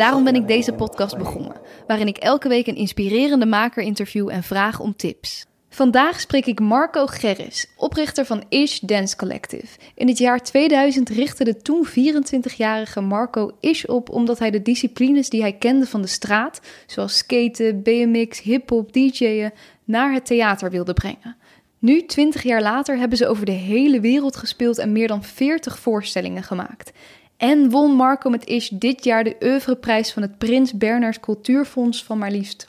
Daarom ben ik deze podcast begonnen, waarin ik elke week een inspirerende maker interview en vraag om tips. Vandaag spreek ik Marco Gerris, oprichter van Ish Dance Collective. In het jaar 2000 richtte de toen 24-jarige Marco Ish op omdat hij de disciplines die hij kende van de straat, zoals skaten, BMX, hip-hop, DJ'en, naar het theater wilde brengen. Nu, 20 jaar later, hebben ze over de hele wereld gespeeld en meer dan 40 voorstellingen gemaakt. En won Marco met Ish dit jaar de oeuvreprijs van het Prins Bernhard Cultuurfonds van maar liefst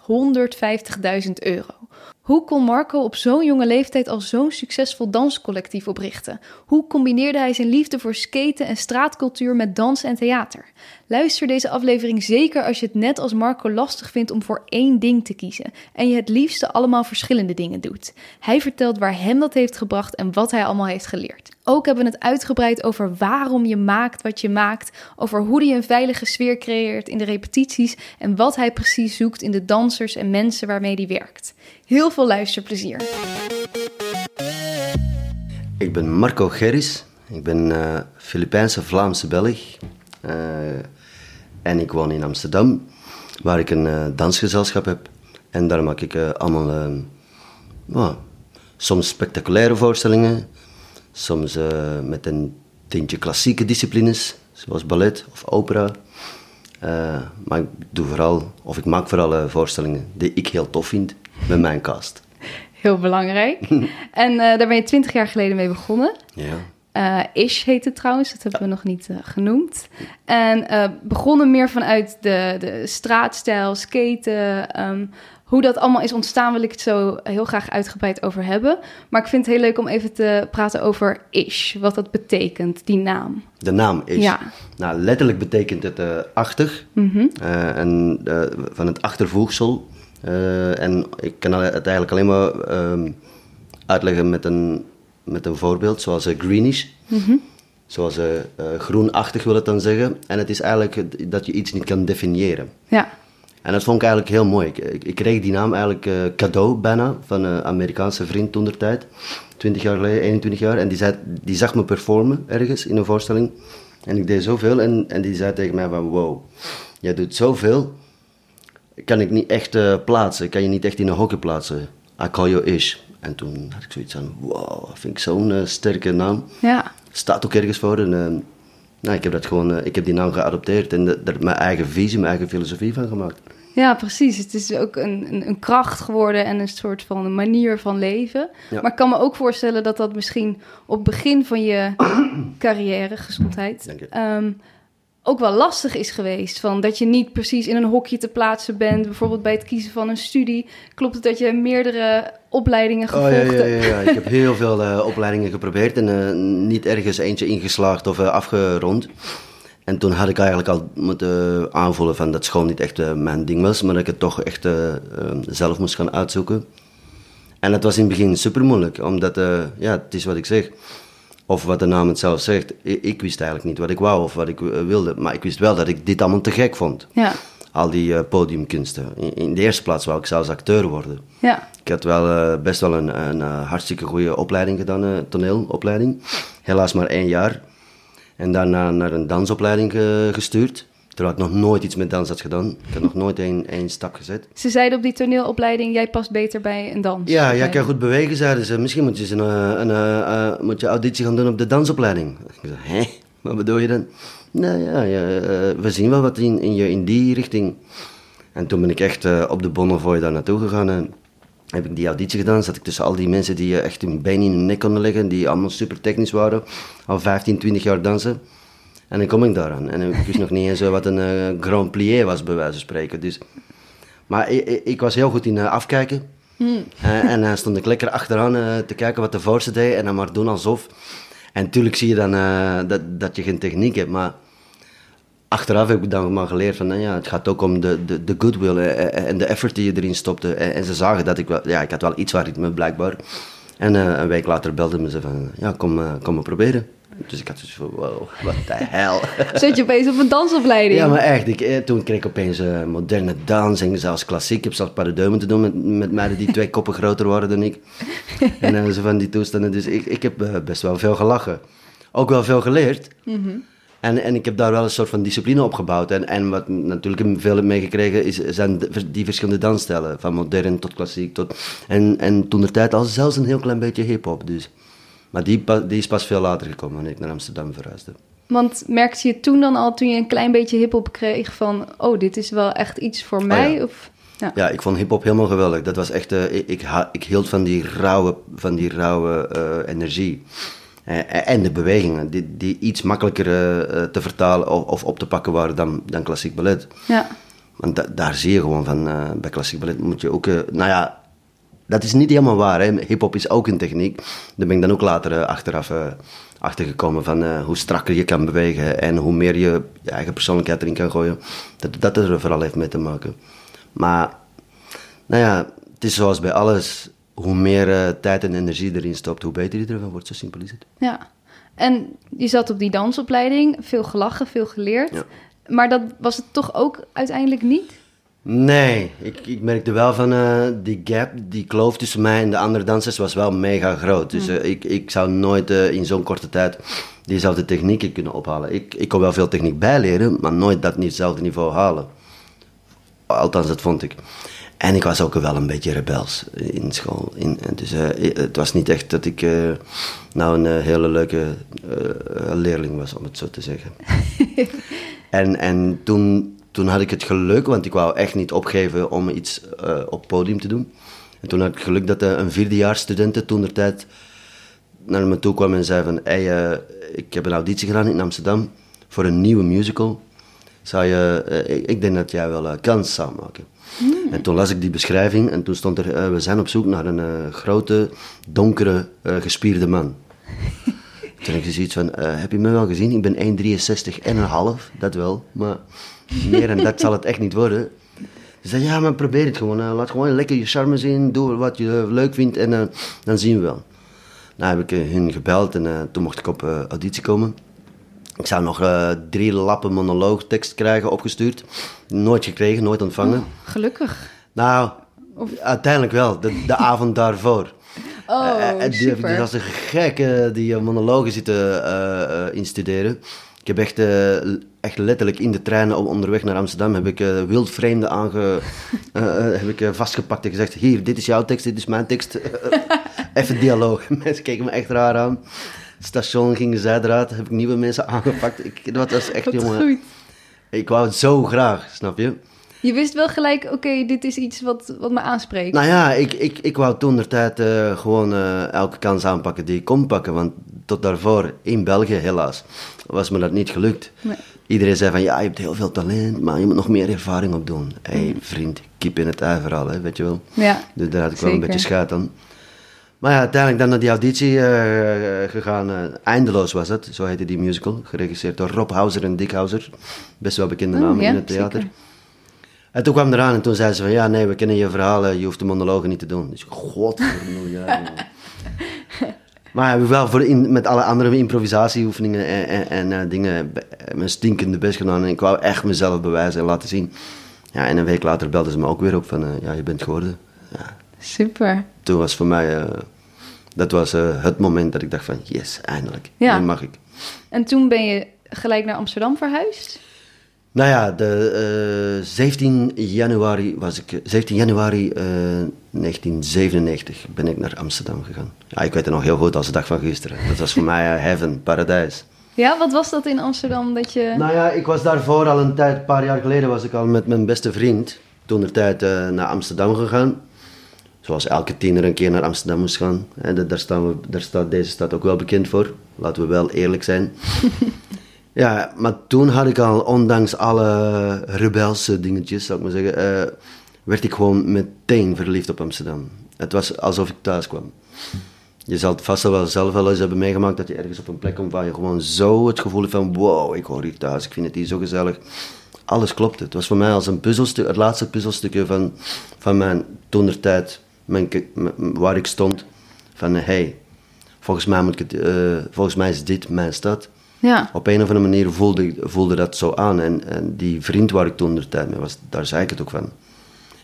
150.000 euro. Hoe kon Marco op zo'n jonge leeftijd al zo'n succesvol danscollectief oprichten? Hoe combineerde hij zijn liefde voor skaten en straatcultuur met dans en theater? Luister deze aflevering zeker als je het net als Marco lastig vindt om voor één ding te kiezen en je het liefste allemaal verschillende dingen doet. Hij vertelt waar hem dat heeft gebracht en wat hij allemaal heeft geleerd. Ook hebben we het uitgebreid over waarom je maakt wat je maakt, over hoe hij een veilige sfeer creëert in de repetities en wat hij precies zoekt in de dansers en mensen waarmee hij werkt. Heel veel luisterplezier. Ik ben Marco Gerris. Ik ben eh Filipijnse Vlaamse Belg. Eh, en ik woon in Amsterdam, waar ik een eh, dansgezelschap heb. En daar maak ik allemaal nou, soms spectaculaire voorstellingen, soms met een tintje klassieke disciplines, zoals ballet of opera. Maar ik doe vooral, of ik maak vooral voorstellingen die ik heel tof vind met mijn cast. Heel belangrijk. en eh, daar ben je 20 jaar geleden mee begonnen. Ja. Eh, Ish heet het trouwens, dat hebben we nog niet eh, genoemd. En begonnen meer vanuit de, de straatstijl, skaten. ehm, hoe dat allemaal is ontstaan, wil ik het zo heel graag uitgebreid over hebben. Maar ik vind het heel leuk om even te praten over Ish, wat dat betekent, die naam. De naam is. Ja. Nou, letterlijk betekent het achter. Eh, en van het achtervoegsel. Eh, en ik kan het eigenlijk alleen maar ehm, uitleggen met een, met een voorbeeld, zoals eh, greenish. Zoals eh, groenachtig wil het dan zeggen. En het is eigenlijk dat je iets niet kan definiëren. Ja, En dat vond ik eigenlijk heel mooi. Ik, ik, ik kreeg die naam eigenlijk eh, cadeau bijna van een Amerikaanse vriend toen der tijd. 20 jaar geleden, 21 jaar. En die, zei, die zag me performen ergens in een voorstelling. En ik deed zoveel. En, en die zei tegen mij van wow, jij doet zoveel. Kan ik niet echt eh, plaatsen. Kan je niet echt in een hokje plaatsen. I call you Ish. En toen had ik zoiets van wow, vind ik zo'n eh, sterke naam. ja, Staat ook ergens voor. En, eh, nou, ik heb dat gewoon, ik heb die naam geadopteerd en er mijn eigen visie, mijn eigen filosofie van gemaakt. ja, precies. Het is ook een, een, een kracht geworden en een soort van een manier van leven. Ja. Maar ik kan me ook voorstellen dat dat misschien op het begin van je carrière, gezondheid, Dank je. ehm, ook wel lastig is geweest. Van dat je niet precies in een hokje te plaatsen bent. Bijvoorbeeld bij het kiezen van een studie. Klopt het dat je meerdere opleidingen Oh gevolgd ja, ja, hebt? ja, ja. Ik heb heel veel eh, opleidingen geprobeerd en eh, niet ergens eentje ingeslaagd of eh, afgerond. En toen had ik eigenlijk al moeten aanvoelen van dat school niet echt mijn ding was, maar dat ik het toch echt eh, eh, zelf moest gaan uitzoeken. En het was in het begin super moeilijk, omdat, ja, het is wat ik zeg. Of wat de naam het zelf zegt. Ik, ik wist eigenlijk niet wat ik wou of wat ik eh, wilde, maar ik wist wel dat ik dit allemaal te gek vond. Ja, Al die eh, podiumkunsten. In, in de eerste plaats wou ik zelfs acteur worden. ja, Ik had wel eh, best wel een, een hartstikke goede opleiding gedaan, toneelopleiding. Helaas maar één jaar. En daarna naar een dansopleiding gestuurd. Terwijl ik nog nooit iets met dans had gedaan. Ik had nog nooit één, één stap gezet. Ze zeiden op die toneelopleiding, jij past beter bij een dans. Ja, jij kan goed bewegen, zeiden ze. Misschien moet je, een, eh, een, eh, eh, moet je auditie gaan doen op de dansopleiding. Ik zei, hé, wat bedoel je dan? Nou ja, ja we zien wel wat in, in, je, in die richting. En toen ben ik echt op de Bonnefoy daar naartoe gegaan. En heb ik die auditie gedaan. Zat ik tussen al die mensen die echt hun been in hun nek konden leggen. Die allemaal super technisch waren. Al 15, 20 jaar dansen. En dan kom ik daaraan. En ik wist nog niet eens eh, wat een eh, Grand Plié was, bij wijze van spreken. Dus, maar ik, was heel goed in eh, afkijken. Eh, en dan stond ik lekker achteraan te kijken wat de voorste deed. En dan maar doen alsof. En natuurlijk zie je dan dat, dat je geen techniek hebt. Maar achteraf heb ik dan maar geleerd van, nou ja, het gaat ook om de, de, de goodwill en de effort die je erin stopte. En, en, ze zagen dat ik wel, ja, ik had wel iets waar ik me blijkbaar. En een week later belden me ze van, ja, kom, kom maar proberen. Dus ik had zoiets van, wow, wat de hel. Zit je opeens op een dansopleiding? Ja, maar echt. Ik, toen kreeg ik opeens uh, moderne dans en zelfs klassiek. Ik heb zelfs paradeumen te doen met, met meiden die twee koppen groter waren dan ik. en uh, zo van die toestanden. Dus ik, ik heb uh, best wel veel gelachen. Ook wel veel geleerd. Mm -hmm. en, en ik heb daar wel een soort van discipline opgebouwd. En, en wat natuurlijk veel heb meegekregen, is, zijn die verschillende dansstijlen. Van modern tot klassiek. Tot, en, en toen de tijd al zelfs een heel klein beetje hip-hop. Dus. Maar die, die is pas veel later gekomen wanneer ik naar Amsterdam verhuisde. Want merkte je toen dan al, toen je een klein beetje hip-hop kreeg, van: oh, dit is wel echt iets voor mij? Oh ja. Of, ja. ja. ik vond hip-hop helemaal geweldig. Dat was echt, uh, ik, ik, ik, hield van die rauwe, van die rauwe uh, energie. Uh, en de bewegingen, die, die iets makkelijker te vertalen of, of, op te pakken waren dan, dan klassiek ballet. Ja. Want da, daar zie je gewoon van, bij klassiek ballet moet je ook, nou ja, dat is niet helemaal waar. Hip-hop is ook een techniek. Daar ben ik dan ook later uh, achteraf uh, achtergekomen van uh, hoe strakker je kan bewegen en hoe meer je, je eigen persoonlijkheid erin kan gooien. Dat, dat er vooral heeft mee te maken. Maar, nou ja, het is zoals bij alles. Hoe meer tijd en energie erin stopt, hoe beter je ervan wordt. Zo simpel is het. Ja. En je zat op die dansopleiding, veel gelachen, veel geleerd. Ja. Maar dat was het toch ook uiteindelijk niet? Nee, ik, ik merkte wel van uh, die gap, die kloof tussen mij en de andere dansers was wel mega groot. Dus uh, ik, ik zou nooit uh, in zo'n korte tijd diezelfde technieken kunnen ophalen. Ik, ik kon wel veel techniek bijleren, maar nooit dat hetzelfde niveau halen. Althans, dat vond ik. En ik was ook wel een beetje rebels in school. In, dus het was niet echt dat ik nou een hele leuke leerling was, om het zo te zeggen. en, en toen toen had ik het geluk, want ik wou echt niet opgeven om iets uh, op podium te doen. En toen had ik het geluk dat uh, een vierdejaarsstudent toen de tijd naar me toe kwam en zei van... Hey, uh, ik heb een auditie gedaan in Amsterdam voor een nieuwe musical. Zou je, ik, ik, denk dat jij wel kans zou maken. Mm. En toen las ik die beschrijving en toen stond er... we zijn op zoek naar een grote, donkere, gespierde man. toen had ik zoiets van... heb je me wel gezien? Ik ben 1,63 en een half, dat wel, maar... Meer en dat zal het echt niet worden. Ze zei, ja, maar probeer het gewoon. Uh, laat gewoon lekker je charme zien. Doe wat je leuk vindt en uh, dan zien we wel. Nou heb ik uh, hun gebeld en toen mocht ik op auditie komen. Ik zou nog drie lappen monoloogtekst krijgen opgestuurd. Nooit gekregen, nooit ontvangen. Oh, gelukkig. Nou, of... uiteindelijk wel. De, de avond daarvoor. Oh, die, super. Die was een gek die monologen zitten instuderen. Ik heb echt, uh, echt letterlijk in de trein onderweg naar Amsterdam heb ik uh, wildvreemden aange, uh, heb ik, vastgepakt en gezegd: Hier, dit is jouw tekst, dit is mijn tekst. even dialoog. mensen keken me echt raar aan. Het station gingen zij eruit, heb ik nieuwe mensen aangepakt. Ik, dat was echt, jongen. goed. Ik wou het zo graag, snap je? Je wist wel gelijk, oké, dit is iets wat, wat me aanspreekt. Nou ja, ik, ik, ik wou toen de tijd uh, gewoon uh, elke kans aanpakken die ik kon pakken. Want tot daarvoor, in België helaas, was me dat niet gelukt. Nee. Iedereen zei van, ja, je hebt heel veel talent, maar je moet nog meer ervaring opdoen. Hé, hey, vriend, kip in het ei vooral, hè, weet je wel. Ja, Dus daar had ik wel een beetje schaat aan. Maar ja, uiteindelijk dan naar die auditie uh, gegaan. Uh, Eindeloos was het, zo heette die musical. Geregisseerd door Rob Hauser en Dick Hauser. Best wel bekende Oh, namen ja, in het theater. zeker. En toen kwam eraan en toen zei ze van, ja, nee, we kennen je verhalen, je hoeft de monologen niet te doen. Dus godverdomme, ja. Maar wel voor in, met alle andere improvisatieoefeningen en, en, en uh, dingen mijn stinkende best gedaan. En ik wou echt mezelf bewijzen en laten zien. Ja, en een week later belden ze me ook weer op van, uh, ja, je bent geworden. Ja, Super. toen was voor mij, uh, dat was het moment dat ik dacht van, yes, eindelijk. Ja. Nu mag ik. En toen ben je gelijk naar Amsterdam verhuisd? Nou ja, de, uh, 17 januari was ik, 17 januari uh, 1997 ben ik naar Amsterdam gegaan. Ja, ik weet het nog heel goed als de dag van gisteren. Dat was voor mij uh, heaven, paradijs. Ja, wat was dat in Amsterdam dat je... Nou ja, ik was daarvoor al een tijd, een paar jaar geleden was ik al met mijn beste vriend, toen de tijd naar Amsterdam gegaan. Zoals elke tiener een keer naar Amsterdam moest gaan. Hè, daar, staan we, daar staat deze stad ook wel bekend voor. Laten we wel eerlijk zijn. Ja, maar toen had ik al, ondanks alle rebelse dingetjes, zou ik maar zeggen, uh, werd ik gewoon meteen verliefd op Amsterdam. Het was alsof ik thuis kwam. je zal het vast wel zelf wel eens hebben meegemaakt dat je ergens op een plek komt waar je gewoon zo het gevoel hebt van wow, ik hoor hier thuis, ik vind het hier zo gezellig. Alles klopte. Het was voor mij als een puzzelstuk, het laatste puzzelstukje van, van mijn toenertijd, mijn, waar ik stond. Van hey, volgens mij, moet ik uh, volgens mij is dit mijn stad. Ja. Op een of andere manier voelde, voelde dat zo aan. En, en die vriend waar ik toen de tijd mee was, daar zei ik het ook van.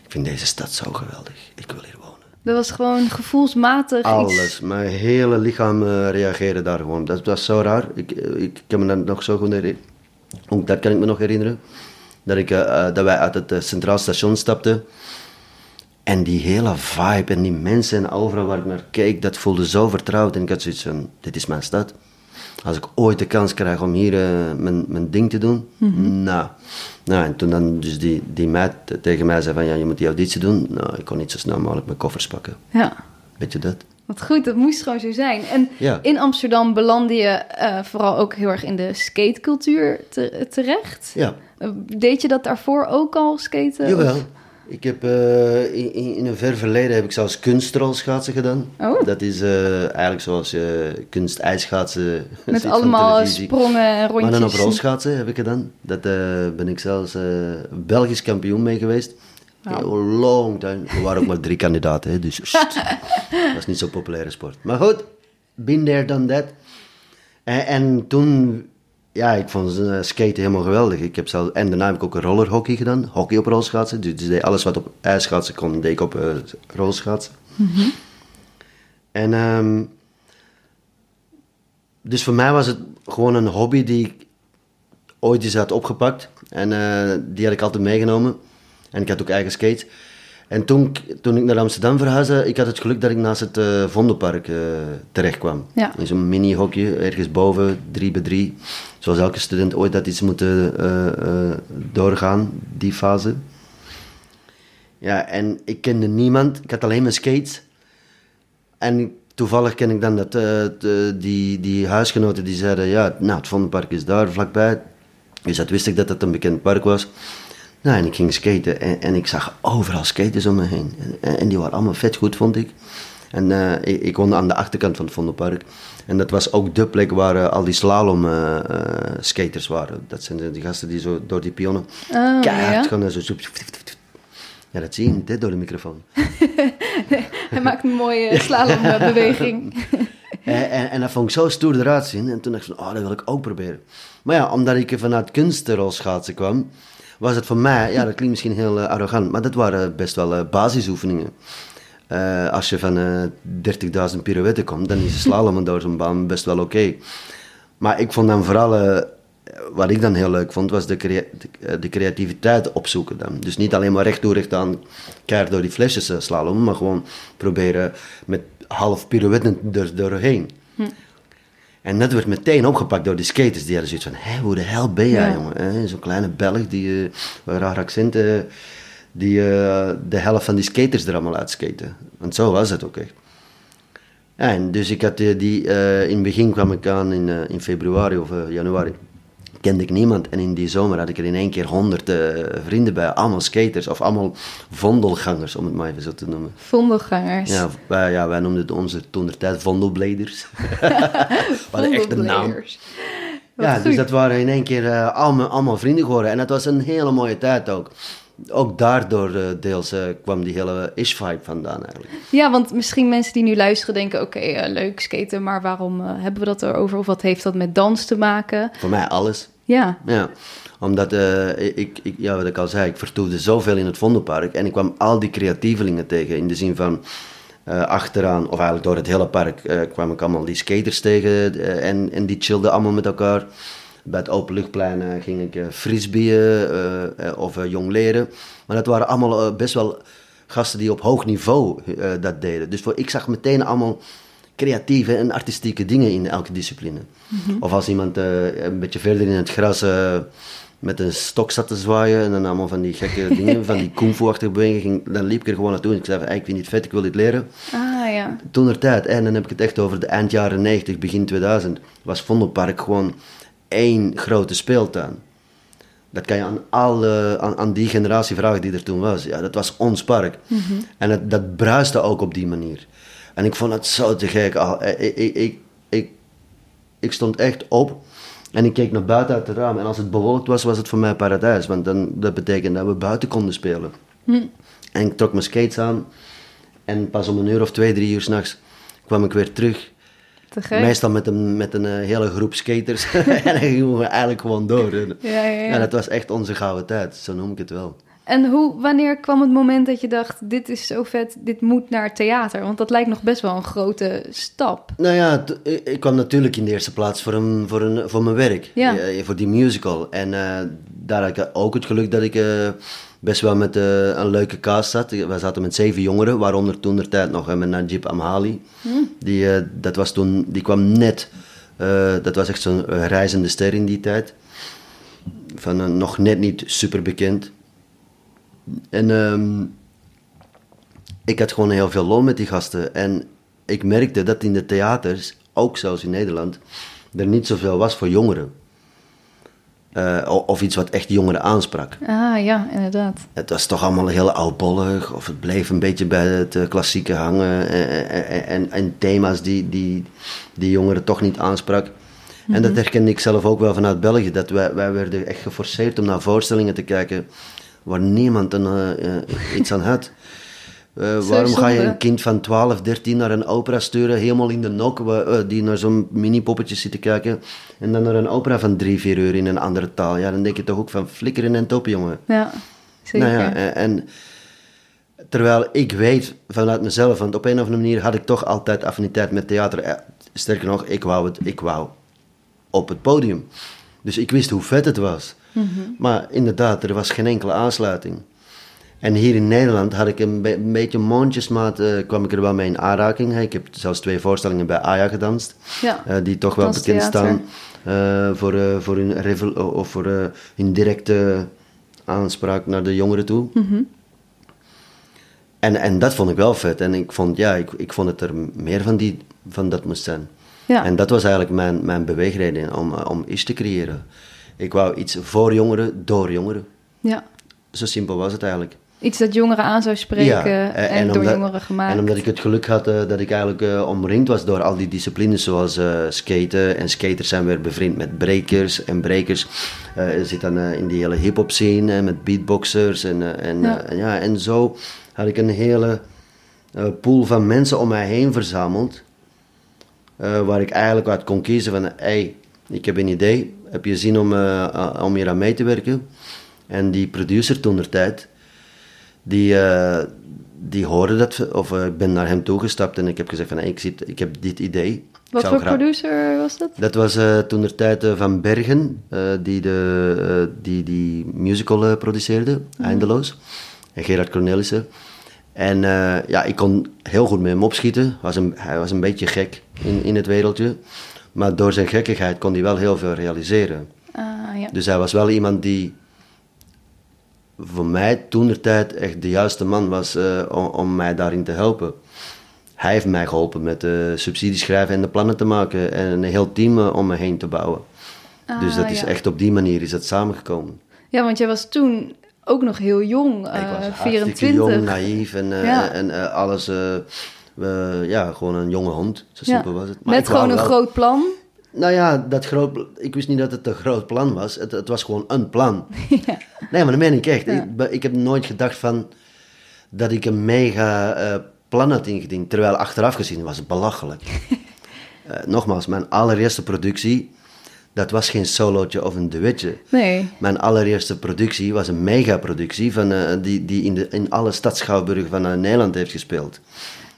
Ik vind deze stad zo geweldig. Ik wil hier wonen. Dat was gewoon gevoelsmatig Alles. iets... Mijn hele lichaam uh, reageerde daar gewoon. Dat was zo raar. Ik, ik, ik kan me dat nog zo goed herinneren. Ook dat kan ik me nog herinneren. Dat, ik, uh, dat wij uit het Centraal Station stapten. En die hele vibe en die mensen en overal waar ik naar keek, dat voelde zo vertrouwd. En ik had zoiets van, dit is mijn stad. Als ik ooit de kans krijg om hier uh, mijn, mijn ding te doen, mm nou. nou. En toen dan dus die, die meid tegen mij zei van, ja, je moet die auditie doen. Nou, ik kon niet zo snel mogelijk mijn koffers pakken. Ja. Weet je dat? Wat goed, dat moest gewoon zo zijn. En Ja. in Amsterdam belandde je uh, vooral ook heel erg in de skatecultuur te, terecht. Ja. Uh, deed je dat daarvoor ook al, skaten? Jawel. Ik heb uh, in, in, een ver verleden heb ik zelfs kunstrolschaatsen gedaan. Oh. Dat is uh, eigenlijk zoals uh, kunst-ijsschaatsen. Met allemaal sprongen en rondjes. Maar dan op rolschaatsen heb ik gedaan. Dat ben ik zelfs Belgisch kampioen mee geweest. Wow. Long time. Er waren ook maar drie kandidaten, hè, dus dat is niet zo'n populaire sport. Maar goed, been there, done that. En, en toen ja, ik vond uh, skaten helemaal geweldig. Ik heb zelf, en daarna heb ik ook rollerhockey gedaan. Hockey op rolschaatsen. Dus, dus alles wat op ijsschaatsen kon, deed ik op uh, rolschaatsen. Mm -hmm. En um, dus voor mij was het gewoon een hobby die ik ooit eens had opgepakt. En uh, die had ik altijd meegenomen. En ik had ook eigen skate. En toen, toen ik naar Amsterdam verhuisde, ik had het geluk dat ik naast het uh, Vondelpark uh, terecht kwam. Ja. In zo'n mini-hokje, ergens boven, drie bij drie. Zoals elke student ooit dat iets moet uh, doorgaan, die fase. Ja, en ik kende niemand. Ik had alleen mijn skates. En toevallig ken ik dan dat, de, die, die huisgenoten die zeiden... Ja, nou, het Vondelpark is daar vlakbij. Dus dat wist ik dat het een bekend park was. Nou, en ik ging skaten en, en ik zag overal skaters om me heen. En, en, die waren allemaal vet goed, vond ik. En uh, ik, ik, woonde aan de achterkant van het Vondelpark. En dat was ook de plek waar uh, al die slalom uh, skaters waren. Dat zijn die gasten die zo door die pionnen oh, keihard ja? gaan. Zo, ja, dat zie je niet hè, door de microfoon. Hij maakt een mooie slalombeweging. en, en, en dat vond ik zo stoer eruit zien. En toen dacht ik van, oh, dat wil ik ook proberen. Maar ja, omdat ik vanuit kunstrolschaatsen kwam was het voor mij, ja, dat klinkt misschien heel uh, arrogant, maar dat waren best wel uh, basisoefeningen. Uh, als je van 30.000 pirouetten komt, dan is slalom door zo'n baan best wel oké. Maar ik vond dan vooral, wat ik dan heel leuk vond, was de, de, creativiteit opzoeken dan. Dus niet alleen maar recht door aan keihard door die flesjes slalom, maar gewoon proberen met half pirouetten er doorheen. Hm. En dat werd meteen opgepakt door die skaters. Die hadden zoiets van, hé, hoe de hel ben jij, Ja. jongen? Zo'n kleine Belg, die, uh, raar accent, uh, die uh, de helft van die skaters er allemaal uitskaten. Want zo was het ook echt. En dus ik had die, die in het begin kwam ik aan in, in februari of januari. Kende ik niemand. En in die zomer had ik er in één keer honderd vrienden bij. Allemaal skaters of allemaal vondelgangers, om het maar even zo te noemen. Vondelgangers. Ja, wij, ja, wij noemden onze toen de tijd vondelbladers. Wat een echte naam. Wat Ja, goed. dus dat waren in één keer uh, allemaal, allemaal vrienden geworden. En dat was een hele mooie tijd ook. Ook daardoor uh, deels uh, kwam die hele ish-vibe vandaan eigenlijk. Ja, want misschien mensen die nu luisteren denken... oké, okay, leuk skaten, maar waarom hebben we dat erover? Of wat heeft dat met dans te maken? Voor mij alles. Ja, Ja, omdat ik, ik, ja, wat ik al zei, ik vertoefde zoveel in het Vondelpark. En ik kwam al die creatievelingen tegen in de zin van... Uh, achteraan, of eigenlijk door het hele park, uh, kwam ik allemaal die skaters tegen en, en die chillden allemaal met elkaar. Bij het openluchtplein ging ik frisbeeën of jong leren. Maar dat waren allemaal best wel gasten die op hoog niveau dat deden. Dus voor, ik zag meteen allemaal creatieve en artistieke dingen in elke discipline. Mhm. Mm -hmm. Of als iemand een beetje verder in het gras met een stok zat te zwaaien en dan allemaal van die gekke dingen, van die kung fu-achtige bewegingen, dan liep ik er gewoon naartoe en ik zei van, ik vind het vet, ik wil dit leren. Ah, ja. Toen er tijd, en dan heb ik het echt over de eind jaren 90, begin 2000, was Vondelpark gewoon één grote speeltuin. Dat kan je aan, alle, aan, aan, die generatie vragen die er toen was. Ja, dat was ons park. Mm -hmm. En het, dat bruiste ook op die manier. En ik vond het zo te gek. Ik, ik, ik, ik, ik stond echt op en ik keek naar buiten uit het raam. En als het bewolkt was, was het voor mij paradijs. Want dan, dat betekende dat we buiten konden spelen. En ik trok mijn skates aan. En pas om een uur of twee, drie uur s'nachts kwam ik weer terug. Te gek. Meestal met een, met een eh, hele groep skaters. en dan gingen we eigenlijk gewoon door. En, Ja, ja, ja. ja, dat was echt onze gouden tijd. Zo noem ik het wel. En hoe, wanneer kwam het moment dat je dacht, dit is zo vet, dit moet naar theater? Want dat lijkt nog best wel een grote stap. Nou ja, ik kwam natuurlijk in de eerste plaats voor, een, voor, een, voor mijn werk. Ja. Voor die musical. En eh, daar had ik ook het geluk dat ik eh, best wel met eh, een leuke cast zat. We zaten met zeven jongeren, waaronder toen de tijd nog met Najib Amhali. Die, eh, dat was toen, die kwam net, dat was echt zo'n reizende ster in die tijd. Van, nog net niet super bekend. En ehm, ik had gewoon heel veel lol met die gasten. En ik merkte dat in de theaters, ook zelfs in Nederland, er niet zoveel was voor jongeren. Eh, of iets wat echt jongeren aansprak. Ah ja, inderdaad. Het was toch allemaal heel oudbollig, of het bleef een beetje bij het eh, klassieke hangen. En, en, en, en thema's die, die, die jongeren toch niet aansprak. En dat herkende ik zelf ook wel vanuit België. Dat wij, wij werden echt geforceerd om naar voorstellingen te kijken waar niemand een, eh, eh, iets aan had. Eh, waarom ga je een kind van 12, 13 naar een opera sturen, helemaal in de nok, die naar zo'n mini-poppetje zit te kijken, en dan naar een opera van 3, 4 uur in een andere taal? Ja, dan denk je toch ook van flikkeren en top, jongen. Ja, zeker. Nou ja, en, en terwijl ik weet vanuit mezelf, want op een of andere manier had ik toch altijd affiniteit met theater. Sterker nog, ik wou, het, ik wou op het podium. Dus ik wist hoe vet het was. Maar inderdaad, er was geen enkele aansluiting. En hier in Nederland had ik een, be- een beetje mondjesmaat, eh, kwam ik er wel mee in aanraking. Ik heb zelfs twee voorstellingen bij Aya gedanst, Ja. eh, die toch wel bekend staan eh, voor, voor hun, revel- of voor hun directe aanspraak naar de jongeren toe. Mhm. En, en dat vond ik wel vet. En ik vond, ja, ik, ik vond het er meer van, die, van dat moest zijn. Ja. En dat was eigenlijk mijn, mijn beweegreden om, om iets te creëren. Ik wou iets voor jongeren, door jongeren. ja. Zo simpel was het eigenlijk. Iets dat jongeren aan zou spreken eh, en, door omdat- jongeren gemaakt. En omdat ik het geluk had eh, dat ik eigenlijk eh, omringd was door al die disciplines zoals skaten. En skaters zijn weer bevriend met breakers. En breakers zit dan in die hele hip-hop scene met beatboxers. En, en, Ja. ja. ja, en zo had ik een hele pool van mensen om mij heen verzameld. waar ik eigenlijk uit kon kiezen van, hey, ik heb een idee. Heb je zin om, eh, om hier aan mee te werken? En die producer toen der tijd, die, eh, die hoorde dat, of eh, ik ben naar hem toegestapt en ik heb gezegd van, hey, ik, zit, ik heb dit idee. Wat voor graag- producer was dat? Dat was toen der tijd Van Bergen, die, de, die die musical produceerde, Eindeloos. En Gerard Cornelissen. En ja, ik kon heel goed met hem opschieten. Was een, hij was een beetje gek in, in het wereldje. Maar door zijn gekkigheid kon hij wel heel veel realiseren. Ah, ja. Dus hij was wel iemand die voor mij toen de tijd echt de juiste man was eh, om, om mij daarin te helpen. Hij heeft mij geholpen met de subsidies schrijven en de plannen te maken en een heel team eh, om me heen te bouwen. dus dat Ah, is ja. echt op die manier is het samengekomen. Ja, want jij was toen ook nog heel jong, eh, ik was hartstikke 24. jong, naïef en, eh, Ja. en eh, alles, eh, we- ja, gewoon een jonge hond. Zo simpel was het. Maar Met gewoon een wel- groot plan. Nou ja, dat groot, ik wist niet dat het een groot plan was. Het, het was gewoon een plan. Nee, maar dat meen ik echt. Ja. Ik, heb nooit gedacht van dat ik een mega eh, plan had ingediend. Terwijl achteraf gezien was het belachelijk. Eh, nogmaals, mijn allereerste productie, dat was geen solootje of een duetje. Nee. Mijn allereerste productie was een megaproductie van, eh, die, die in, de, in alle stadsschouwburgen van Nederland heeft gespeeld.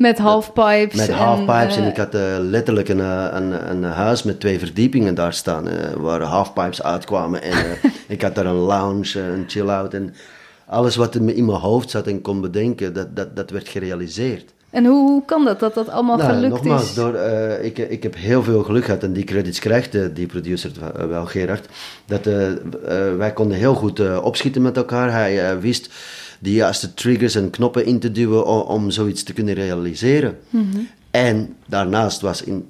Met halfpipes. Met en, halfpipes en eh, ik had eh, letterlijk een, eh, een, een huis met twee verdiepingen daar staan, eh, waar halfpipes uitkwamen. En ik had daar een lounge, een chill-out en alles wat in, mijn hoofd zat en kon bedenken, dat, dat, dat werd gerealiseerd. En hoe, hoe kan dat, dat dat allemaal Nou, gelukt nogmaals, is? door, ik, ik heb heel veel geluk gehad en die credits krijgt die producer wel, Gerard. Dat, wij konden heel goed opschieten met elkaar. Hij wist de juiste triggers en knoppen in te duwen om, om zoiets te kunnen realiseren. En daarnaast was in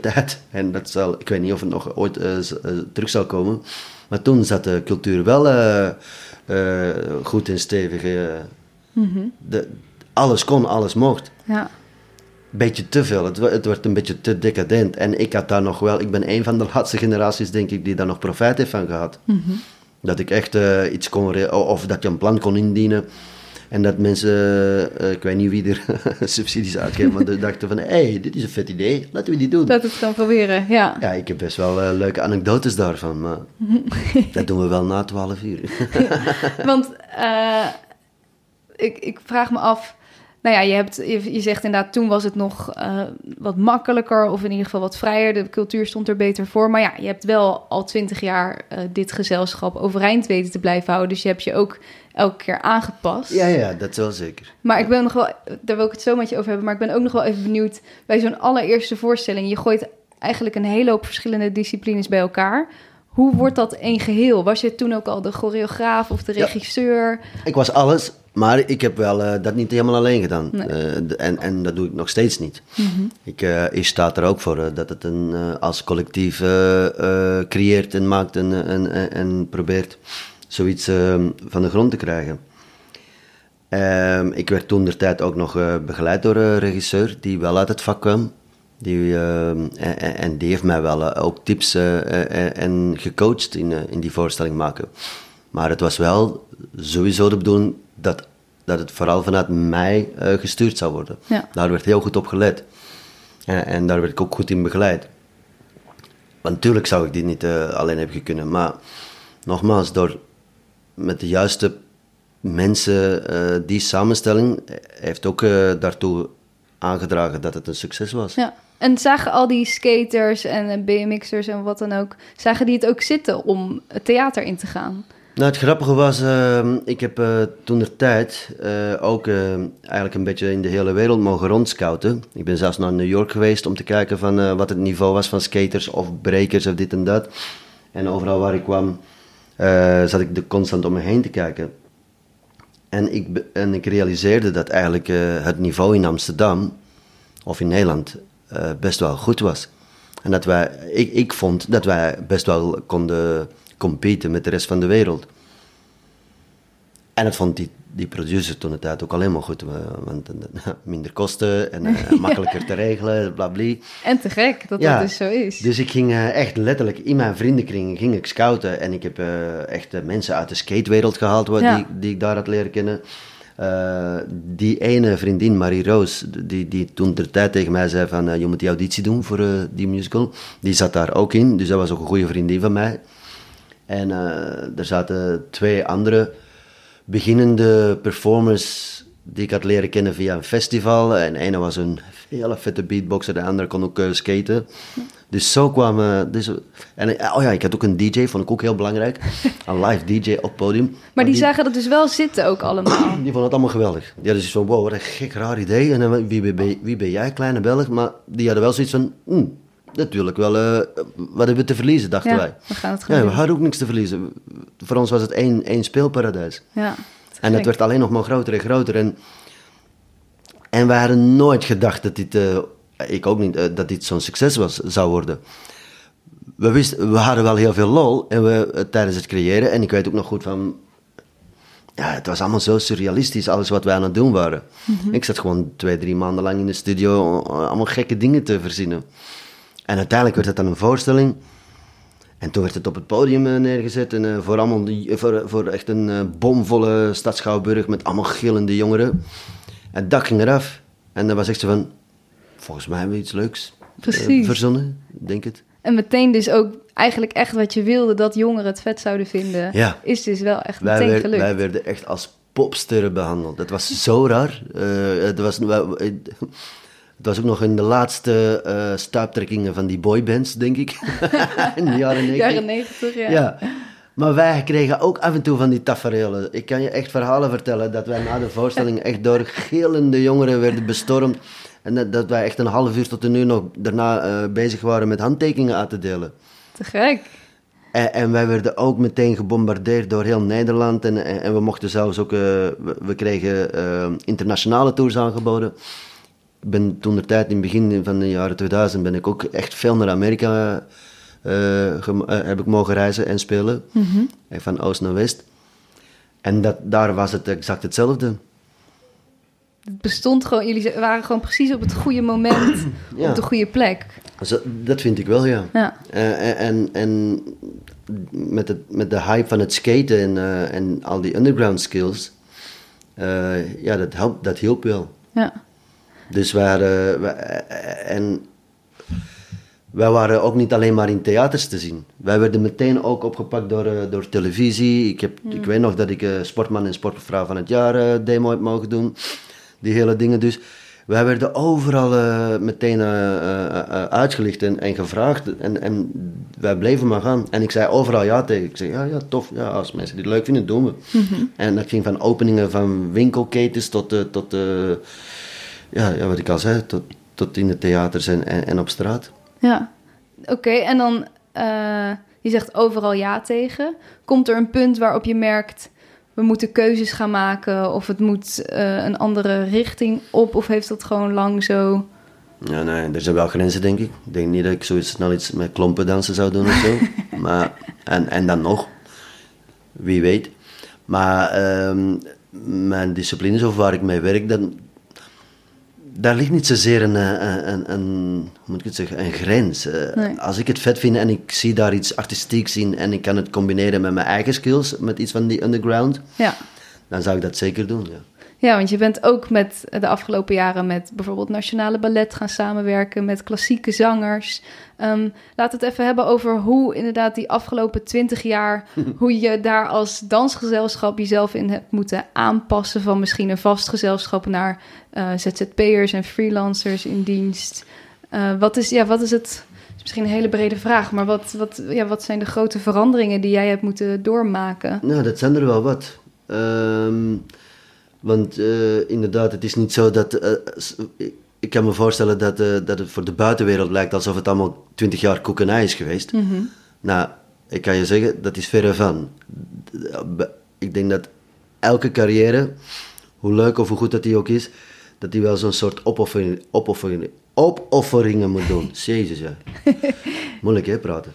tijd, en dat zal, ik weet niet of het nog ooit eh, eh, terug zal komen, maar toen zat de cultuur wel eh, goed en stevig. eh. de, alles kon, alles mocht. Ja. beetje te veel. Het, werd een beetje te decadent. En ik had daar nog wel... Ik ben een van de laatste generaties, denk ik, die daar nog profijt heeft van gehad. Dat ik echt eh, iets kon... Of dat je een plan kon indienen. En dat mensen... eh, ik weet niet wie er subsidies uitgeven, maar die dachten van... Hé, hey, dit is een vet idee. Laten we die doen. Dat het kan proberen, ja. Ja, ik heb best wel eh, leuke anekdotes daarvan, maar dat doen we wel na 12 uur. Want ik, ik vraag me af. Nou ja, je, hebt, je, je zegt inderdaad, toen was het nog eh, wat makkelijker, of in ieder geval wat vrijer. De cultuur stond er beter voor. Maar ja, je hebt wel al twintig jaar eh, dit gezelschap overeind weten te blijven houden. Dus je hebt je ook elke keer aangepast. ja, ja, dat wel zeker. Maar ik ben nog wel, daar wil ik het zo met je over hebben. Maar ik ben ook nog wel even benieuwd bij zo'n allereerste voorstelling. Je gooit eigenlijk een hele hoop verschillende disciplines bij elkaar. Hoe wordt dat één geheel? Was je toen ook al de choreograaf of de Ja. regisseur? Ik was alles, maar ik heb wel eh, dat niet helemaal alleen gedaan. Nee. Eh, en, en dat doe ik nog steeds niet. ik, eh, ik sta er ook voor dat het een, als collectief creëert en maakt en, en, en, en probeert zoiets eh, van de grond te krijgen. Ehm, ik werd toen de tijd ook nog begeleid door een regisseur die wel uit het vak kwam. Die, ehm, en, en- die heeft mij wel ook tips en gecoacht in, in die voorstelling maken. Maar het was wel sowieso de bedoeling dat, dat het vooral vanuit mij eh, gestuurd zou worden. Ja. Daar werd heel goed op gelet. En, en daar werd ik ook goed in begeleid. Want natuurlijk zou ik dit niet eh, alleen hebben kunnen. Maar nogmaals, door met de juiste mensen, eh, die samenstelling heeft ook daartoe aangedragen dat het een succes was. Ja. En zagen al die skaters en BMX'ers en wat dan ook, zagen die het ook zitten om het theater in te gaan? Nou, het grappige was, eh, ik heb eh toen de tijd eh, ook eh, eigenlijk een beetje in de hele wereld mogen rondscouten. Ik ben zelfs naar New York geweest om te kijken van wat het niveau was van skaters of breakers of dit en dat. En overal waar ik kwam, zat ik er constant om me heen te kijken. En ik, en ik realiseerde dat eigenlijk het niveau in Amsterdam of in Nederland best wel goed was. En dat wij, ik, ik vond dat wij best wel konden competen met de rest van de wereld. En dat vond die, die producer toen de tijd ook alleen maar goed. eh, Want eh, minder kosten en eh, makkelijker te regelen, bla bla. En te gek dat Ja, dat dus zo is. Dus ik ging echt letterlijk in mijn vriendenkring ging ik scouten. En ik heb echt mensen uit de skatewereld gehaald wat, Ja. die, die ik daar had leren kennen. Die ene vriendin, Marie Roos, die, die toen ter tijd tegen mij zei van... je moet die auditie doen voor die musical. Die zat daar ook in, dus dat was ook een goede vriendin van mij. En eh, er zaten twee andere beginnende performers die ik had leren kennen via een festival. En de ene was een hele vette beatboxer, de andere kon ook eh, skaten. Dus zo kwam... eh, dus, en, eh, oh ja, ik had ook een DJ, vond ik ook heel belangrijk. Een live DJ op het podium. maar die zagen dat dus wel zitten ook allemaal. Die vonden het allemaal geweldig. Die hadden zoiets van, wow, wat een gek raar idee. En dan, wie, ben- wie ben jij, kleine Belg? Maar die hadden wel zoiets van, hm, natuurlijk wel, eh, wat hebben we te verliezen, dachten Ja, wij. we gaan het gewoon Ja, we hadden ook niks te verliezen. Voor ons was het één, één speelparadijs. Ja, En het werd alleen nog maar groter en groter. En, en we hadden nooit gedacht dat dit, eh, ik ook niet, eh, dat dit zo'n succes was, zou worden. We, wisten, we hadden wel heel veel lol en we, tijdens het creëren. En ik weet ook nog goed van... Ja, het was allemaal zo surrealistisch, alles wat wij aan het doen waren. Ik zat gewoon twee, drie maanden lang in de studio allemaal gekke dingen te verzinnen. En uiteindelijk werd het dan een voorstelling. En toen werd het op het podium eh, neergezet. En eh, voor, allemaal die, voor, voor echt een eh, bomvolle stad Schouwburg met allemaal gillende jongeren. En dak ging eraf. En dan was echt zo van... Volgens mij hebben we iets leuks eh, Precies. verzonnen, denk het. En meteen dus ook eigenlijk echt wat je wilde dat jongeren het vet zouden vinden, Ja. is dus wel echt Wij, meteen werd- gelukt. wij werden echt als popsterren behandeld. Dat was zo raar. Eh, het, was, wij- het was ook nog in de laatste eh stuiptrekkingen van die boybands, denk ik. in de jaren negentig. Jaren negentig, ja. Ja. Maar wij kregen ook af en toe van die tafereelen. Ik kan je echt verhalen vertellen dat wij na de voorstelling echt door gillende jongeren werden bestormd. En dat, dat wij echt een half uur tot een uur nog daarna eh, bezig waren met handtekeningen uit te delen. Te gek. En, en wij werden ook meteen gebombardeerd door heel Nederland. En, en, en we mochten zelfs ook, eh, we, we kregen internationale tours aangeboden. Ben toen de tijd, in het begin van de jaren 2000, ben ik ook echt veel naar Amerika eh, eh, heb ik mogen reizen en spelen. Eh, Van oost naar west. En dat, daar was het exact hetzelfde. het bestond gewoon, jullie waren gewoon precies op het goede moment, Ja. op de goede plek. Dat vind ik wel, ja. Ja, Eh, en en met, het, met de hype van het skaten en, en al die underground skills, ja, dat, helpt, dat hielp wel. ja, Dus wij en wij waren ook niet alleen maar in theaters te zien. Wij werden meteen ook opgepakt door, eh, door televisie. Ik, heb, ik weet nog dat ik eh, Sportman en Sportvrouw van het jaar eh, demo heb mogen doen. Die hele dingen dus. Wij werden overal meteen uitgelicht en, en gevraagd. En, en wij bleven maar gaan. En ik zei overal ja tegen. Ik zei ja, ja, tof. Ja, als mensen dit leuk vinden, doen we. En dat ging van openingen van winkelketens tot, tot ja, ja, wat ik al zei, tot, tot in de theaters en, en, en op straat. ja. Oké, en dan, eh, je zegt overal ja tegen. Komt er een punt waarop je merkt, we moeten keuzes gaan maken of het moet eh, een andere richting op? Of heeft dat gewoon lang zo... Ja, nee, er zijn wel grenzen, denk ik. Ik denk niet dat ik zoiets snel iets met klompen dansen zou doen of zo. maar, en, en dan nog. Wie weet. Maar ehm, mijn disciplines of waar ik mee werk, dan, daar ligt niet zozeer een, eh, een, een, moet ik het zeggen, een grens. Eh, Nee. Als ik het vet vind en ik zie daar iets artistieks in en ik kan het combineren met mijn eigen skills, met iets van die underground, Ja. dan zou ik dat zeker doen. Ja. Ja, want je bent ook met de afgelopen jaren met bijvoorbeeld Nationale Ballet gaan samenwerken, met klassieke zangers. Ehm laat het even hebben over hoe inderdaad die afgelopen twintig jaar, hoe je daar als dansgezelschap jezelf in hebt moeten aanpassen van misschien een vast gezelschap naar eh, ZZP'ers en freelancers in dienst. Eh, wat, is, ja, wat is het, is misschien een hele brede vraag, maar wat, wat, ja, wat zijn de grote veranderingen die jij hebt moeten doormaken? Nou, dat zijn er wel wat. Ehm, want eh, inderdaad, het is niet zo dat. s- ik- kan me voorstellen dat, eh, dat het voor de buitenwereld lijkt alsof het allemaal twintig jaar koekenij is geweest. Nou, ik kan je zeggen, dat is verre van. Ik denk dat elke carrière, hoe leuk of hoe goed dat die ook is, dat die wel zo'n soort opoffering, opoffering, opofferingen moet doen. Jezus, ja. Moeilijk hè, praten.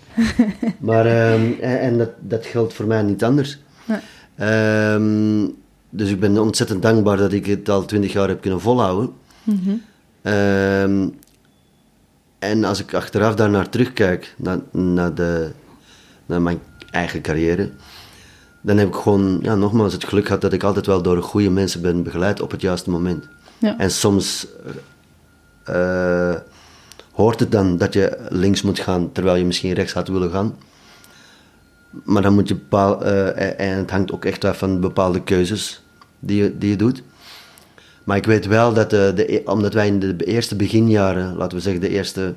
Maar, ehm, en, en dat, dat geldt voor mij niet anders. Nee. Ehm, dus ik ben ontzettend dankbaar dat ik het al twintig jaar heb kunnen volhouden. Ehm, en als ik achteraf daarnaar terugkijk, naar, naar, de, naar mijn eigen carrière, dan heb ik gewoon, ja, nogmaals, het geluk gehad dat ik altijd wel door goede mensen ben begeleid op het juiste moment. Ja. En soms eh, hoort het dan dat je links moet gaan terwijl je misschien rechts had willen gaan. Maar dan moet je bepaal, eh, en het hangt ook echt af van bepaalde keuzes die je, die je doet. Maar ik weet wel dat, de, de, omdat wij in de eerste beginjaren, laten we zeggen de eerste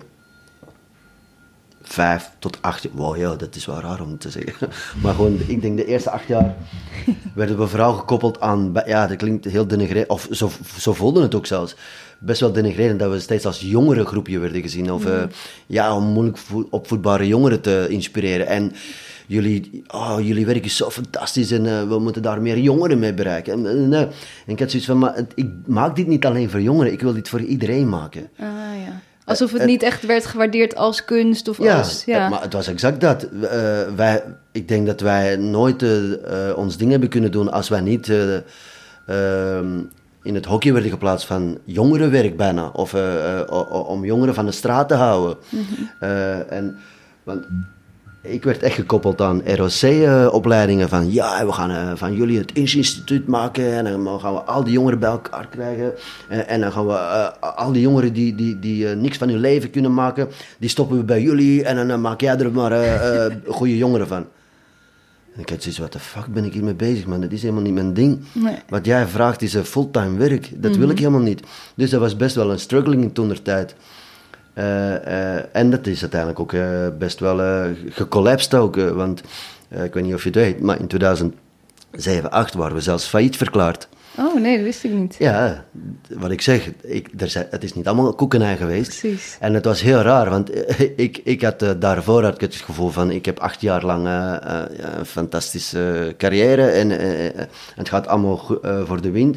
vijf tot acht jaar, wow ja, dat is wel raar om te zeggen. Maar gewoon, ik denk de eerste acht jaar werden we vooral gekoppeld aan, ja dat klinkt heel denigrerend, of zo, zo voelden het ook zelfs. Best wel denigrerend dat we steeds als jongere groepje werden gezien. Of eh, ja, om moeilijk vo- opvoedbare jongeren te inspireren. En jullie, oh, jullie werk is zo fantastisch en eh, we moeten daar meer jongeren mee bereiken. En, en, eh, en ik had zoiets van, maar ik maak dit niet alleen voor jongeren, ik wil dit voor iedereen maken. Ah, ja. Alsof het niet echt werd gewaardeerd als kunst of Ja, als... Ja, eh, maar het was exact dat. Eh, wij, ik denk dat wij nooit eh, eh, ons ding hebben kunnen doen als wij niet eh, ehm, in het hockey werden geplaatst van jongerenwerk bijna. Of eh, eh, om jongeren van de straat te houden. Eh, en, want ik werd echt gekoppeld aan ROC-opleidingen. van ja, we gaan eh, van jullie het instituut maken. En dan gaan we al die jongeren bij elkaar krijgen. En, en dan gaan we eh, al die jongeren die, die, die eh, niks van hun leven kunnen maken. Die stoppen we bij jullie. En dan eh, maak jij er maar eh, eh, goede jongeren van. En ik had zoiets, wat de fuck ben ik hiermee bezig, man? Dat is helemaal niet mijn ding. Nee. Wat jij vraagt is een fulltime werk. Dat wil ik helemaal niet. Dus dat was best wel een struggling toen der tijd. Eh, eh, en dat is uiteindelijk ook eh, best wel gecollapsed ook. want ik weet niet of je het weet, maar in 2007, 2008 waren we zelfs failliet verklaard. Oh nee, dat wist ik niet. Ja, wat ik zeg, ik, er zijn, het is niet allemaal koekenij geweest. Precies. En het was heel raar, want ik, ik had daarvoor had ik het gevoel van, ik heb acht jaar lang een fantastische carrière en het gaat allemaal voor de wind.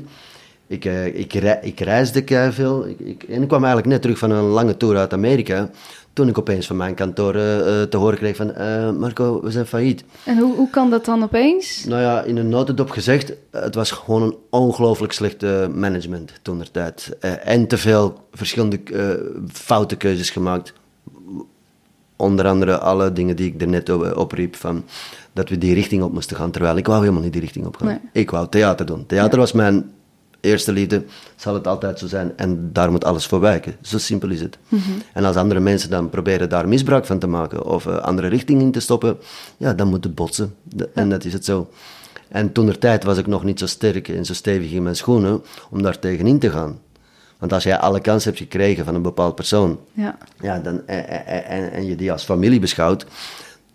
Ik, uh, ik, re ik reisde kei veel. Ik, ik, en ik kwam eigenlijk net terug van een lange tour uit Amerika. Toen ik opeens van mijn kantoor uh, te horen kreeg van... Marco, we zijn failliet. En hoe, hoe kan dat dan opeens? Nou ja, in een notendop gezegd... Het was gewoon een ongelooflijk slechte management toen der tijd. en te veel verschillende foute keuzes gemaakt onder andere alle dingen die ik er net opriep, van dat we die richting op moesten gaan, terwijl ik wou helemaal niet die richting op gaan. Ik wou theater doen. Theater was mijn eerste liefde, zal het altijd zo zijn, en daar moet alles voor wijken. Zo simpel is het. Mhm. En als andere mensen dan proberen daar misbruik van te maken, of uh, andere richting in te stoppen, ja, dan moet het botsen. En dat is het zo. En toen er tijd was ik nog niet zo sterk en zo stevig in mijn schoenen om daar tegenin te gaan. Want als jij alle kans hebt gekregen van een bepaald persoon, ja. Ja, dan, en, en, en je die als familie beschouwt,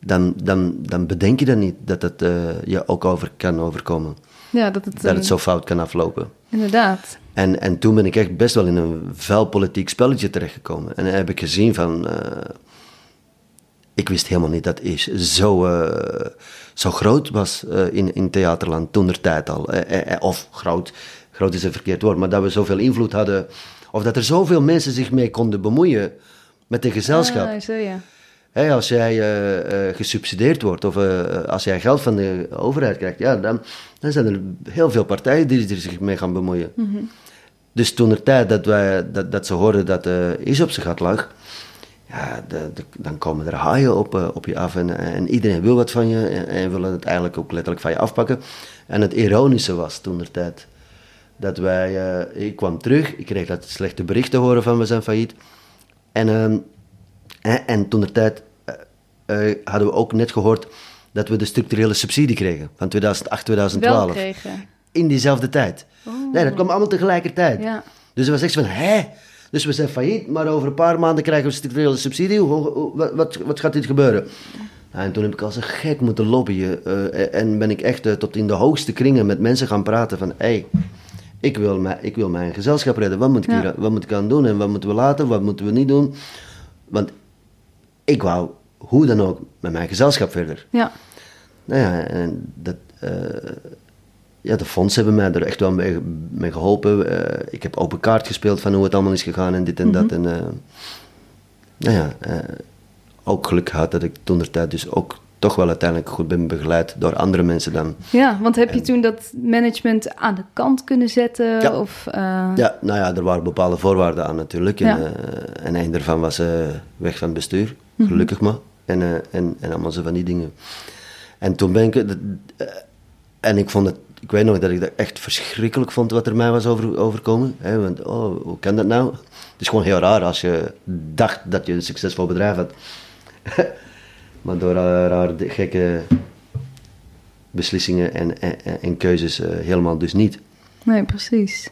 dan, dan, dan bedenk je dan niet dat het uh, je ook over kan overkomen. Ja, dat het, dat het eh, zo fout kan aflopen. Inderdaad. En, en toen ben ik echt best wel in een vuil politiek spelletje terechtgekomen. En dan heb ik gezien van... Uh, ik wist helemaal niet dat is zo, uh, zo groot was in, in theaterland toen tijd al. of groot, groot is een verkeerd woord, maar dat we zoveel invloed hadden, of dat er zoveel mensen zich mee konden bemoeien met de gezelschap. Ah, zo ja. Als jij uh, uh, gesubsidieerd wordt of uh, als jij geld van de overheid krijgt, ja, dan, dan zijn er heel veel partijen die er zich mee gaan bemoeien. Mm -hmm. Dus toen de tijd dat, wij, dat, dat ze hoorden dat is op zijn gat lag, ja, de, de, dan komen er haaien op, op je af en, en, iedereen wil wat van je en, en wil het eigenlijk ook letterlijk van je afpakken. En het ironische was toen de tijd dat wij, ik kwam terug, ik kreeg dat slechte berichten horen van we zijn failliet. En, uh, en, en toen de tijd uh, hadden we ook net gehoord dat we de structurele subsidie kregen van 2008, 2012. Wel kregen. In diezelfde tijd. Oh. Nee, dat kwam allemaal tegelijkertijd. Ja. Dus het was echt van, hé, dus we zijn failliet, maar over een paar maanden krijgen we structurele subsidie. Hoe, hoe, wat, wat, wat, gaat dit gebeuren? En toen heb ik als een gek moeten lobbyen. Uh, en ben ik echt uh, tot in de hoogste kringen met mensen gaan praten van... Hey, ik wil, mijn, ik wil mijn gezelschap redden. Wat moet, ik hier, wat moet ik aan doen en wat moeten we laten, wat moeten we niet doen? Want ik wou hoe dan ook met mijn gezelschap verder. Ja. Nou ja, en dat, uh, ja, de fondsen hebben mij er echt wel mee, mee geholpen. Uh, ik heb open kaart gespeeld van hoe het allemaal is gegaan en dit en Mhm. dat. En uh, nou ja, ook geluk gehad dat ik toen de tijd dus ook toch wel uiteindelijk goed ben begeleid door andere mensen dan. Ja, want heb je toen dat management aan de kant kunnen zetten? Ja. Of, uh... Ja, nou ja, er waren bepaalde voorwaarden aan natuurlijk. En, Ja. uh, en een daarvan was uh, weg van het bestuur, Mhm. Gelukkig maar. En, uh, en, en allemaal zo van die dingen. En toen ben ik... uh, en ik vond het... Ik weet nog dat ik dat echt verschrikkelijk vond wat er mij was over, overkomen. Hè, want, oh, hoe kan dat nou? Het is gewoon heel raar als je dacht dat je een succesvol bedrijf had. maar door uh, rare gekke beslissingen en, en, en keuzes uh, helemaal dus niet. Nee, precies.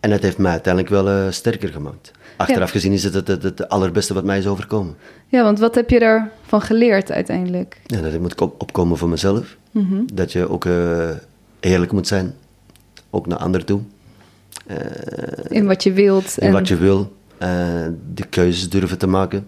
En dat heeft mij uiteindelijk wel uh, sterker gemaakt. Achteraf gezien is het het, het het allerbeste wat mij is overkomen. Ja, want wat heb je daarvan geleerd uiteindelijk? Ja, dat ik moet op- opkomen voor mezelf. Mhm. Dat je ook uh, eerlijk moet zijn. Ook naar anderen toe. Uh, In wat je wilt. in wat je wil. Uh, de keuzes durven te maken.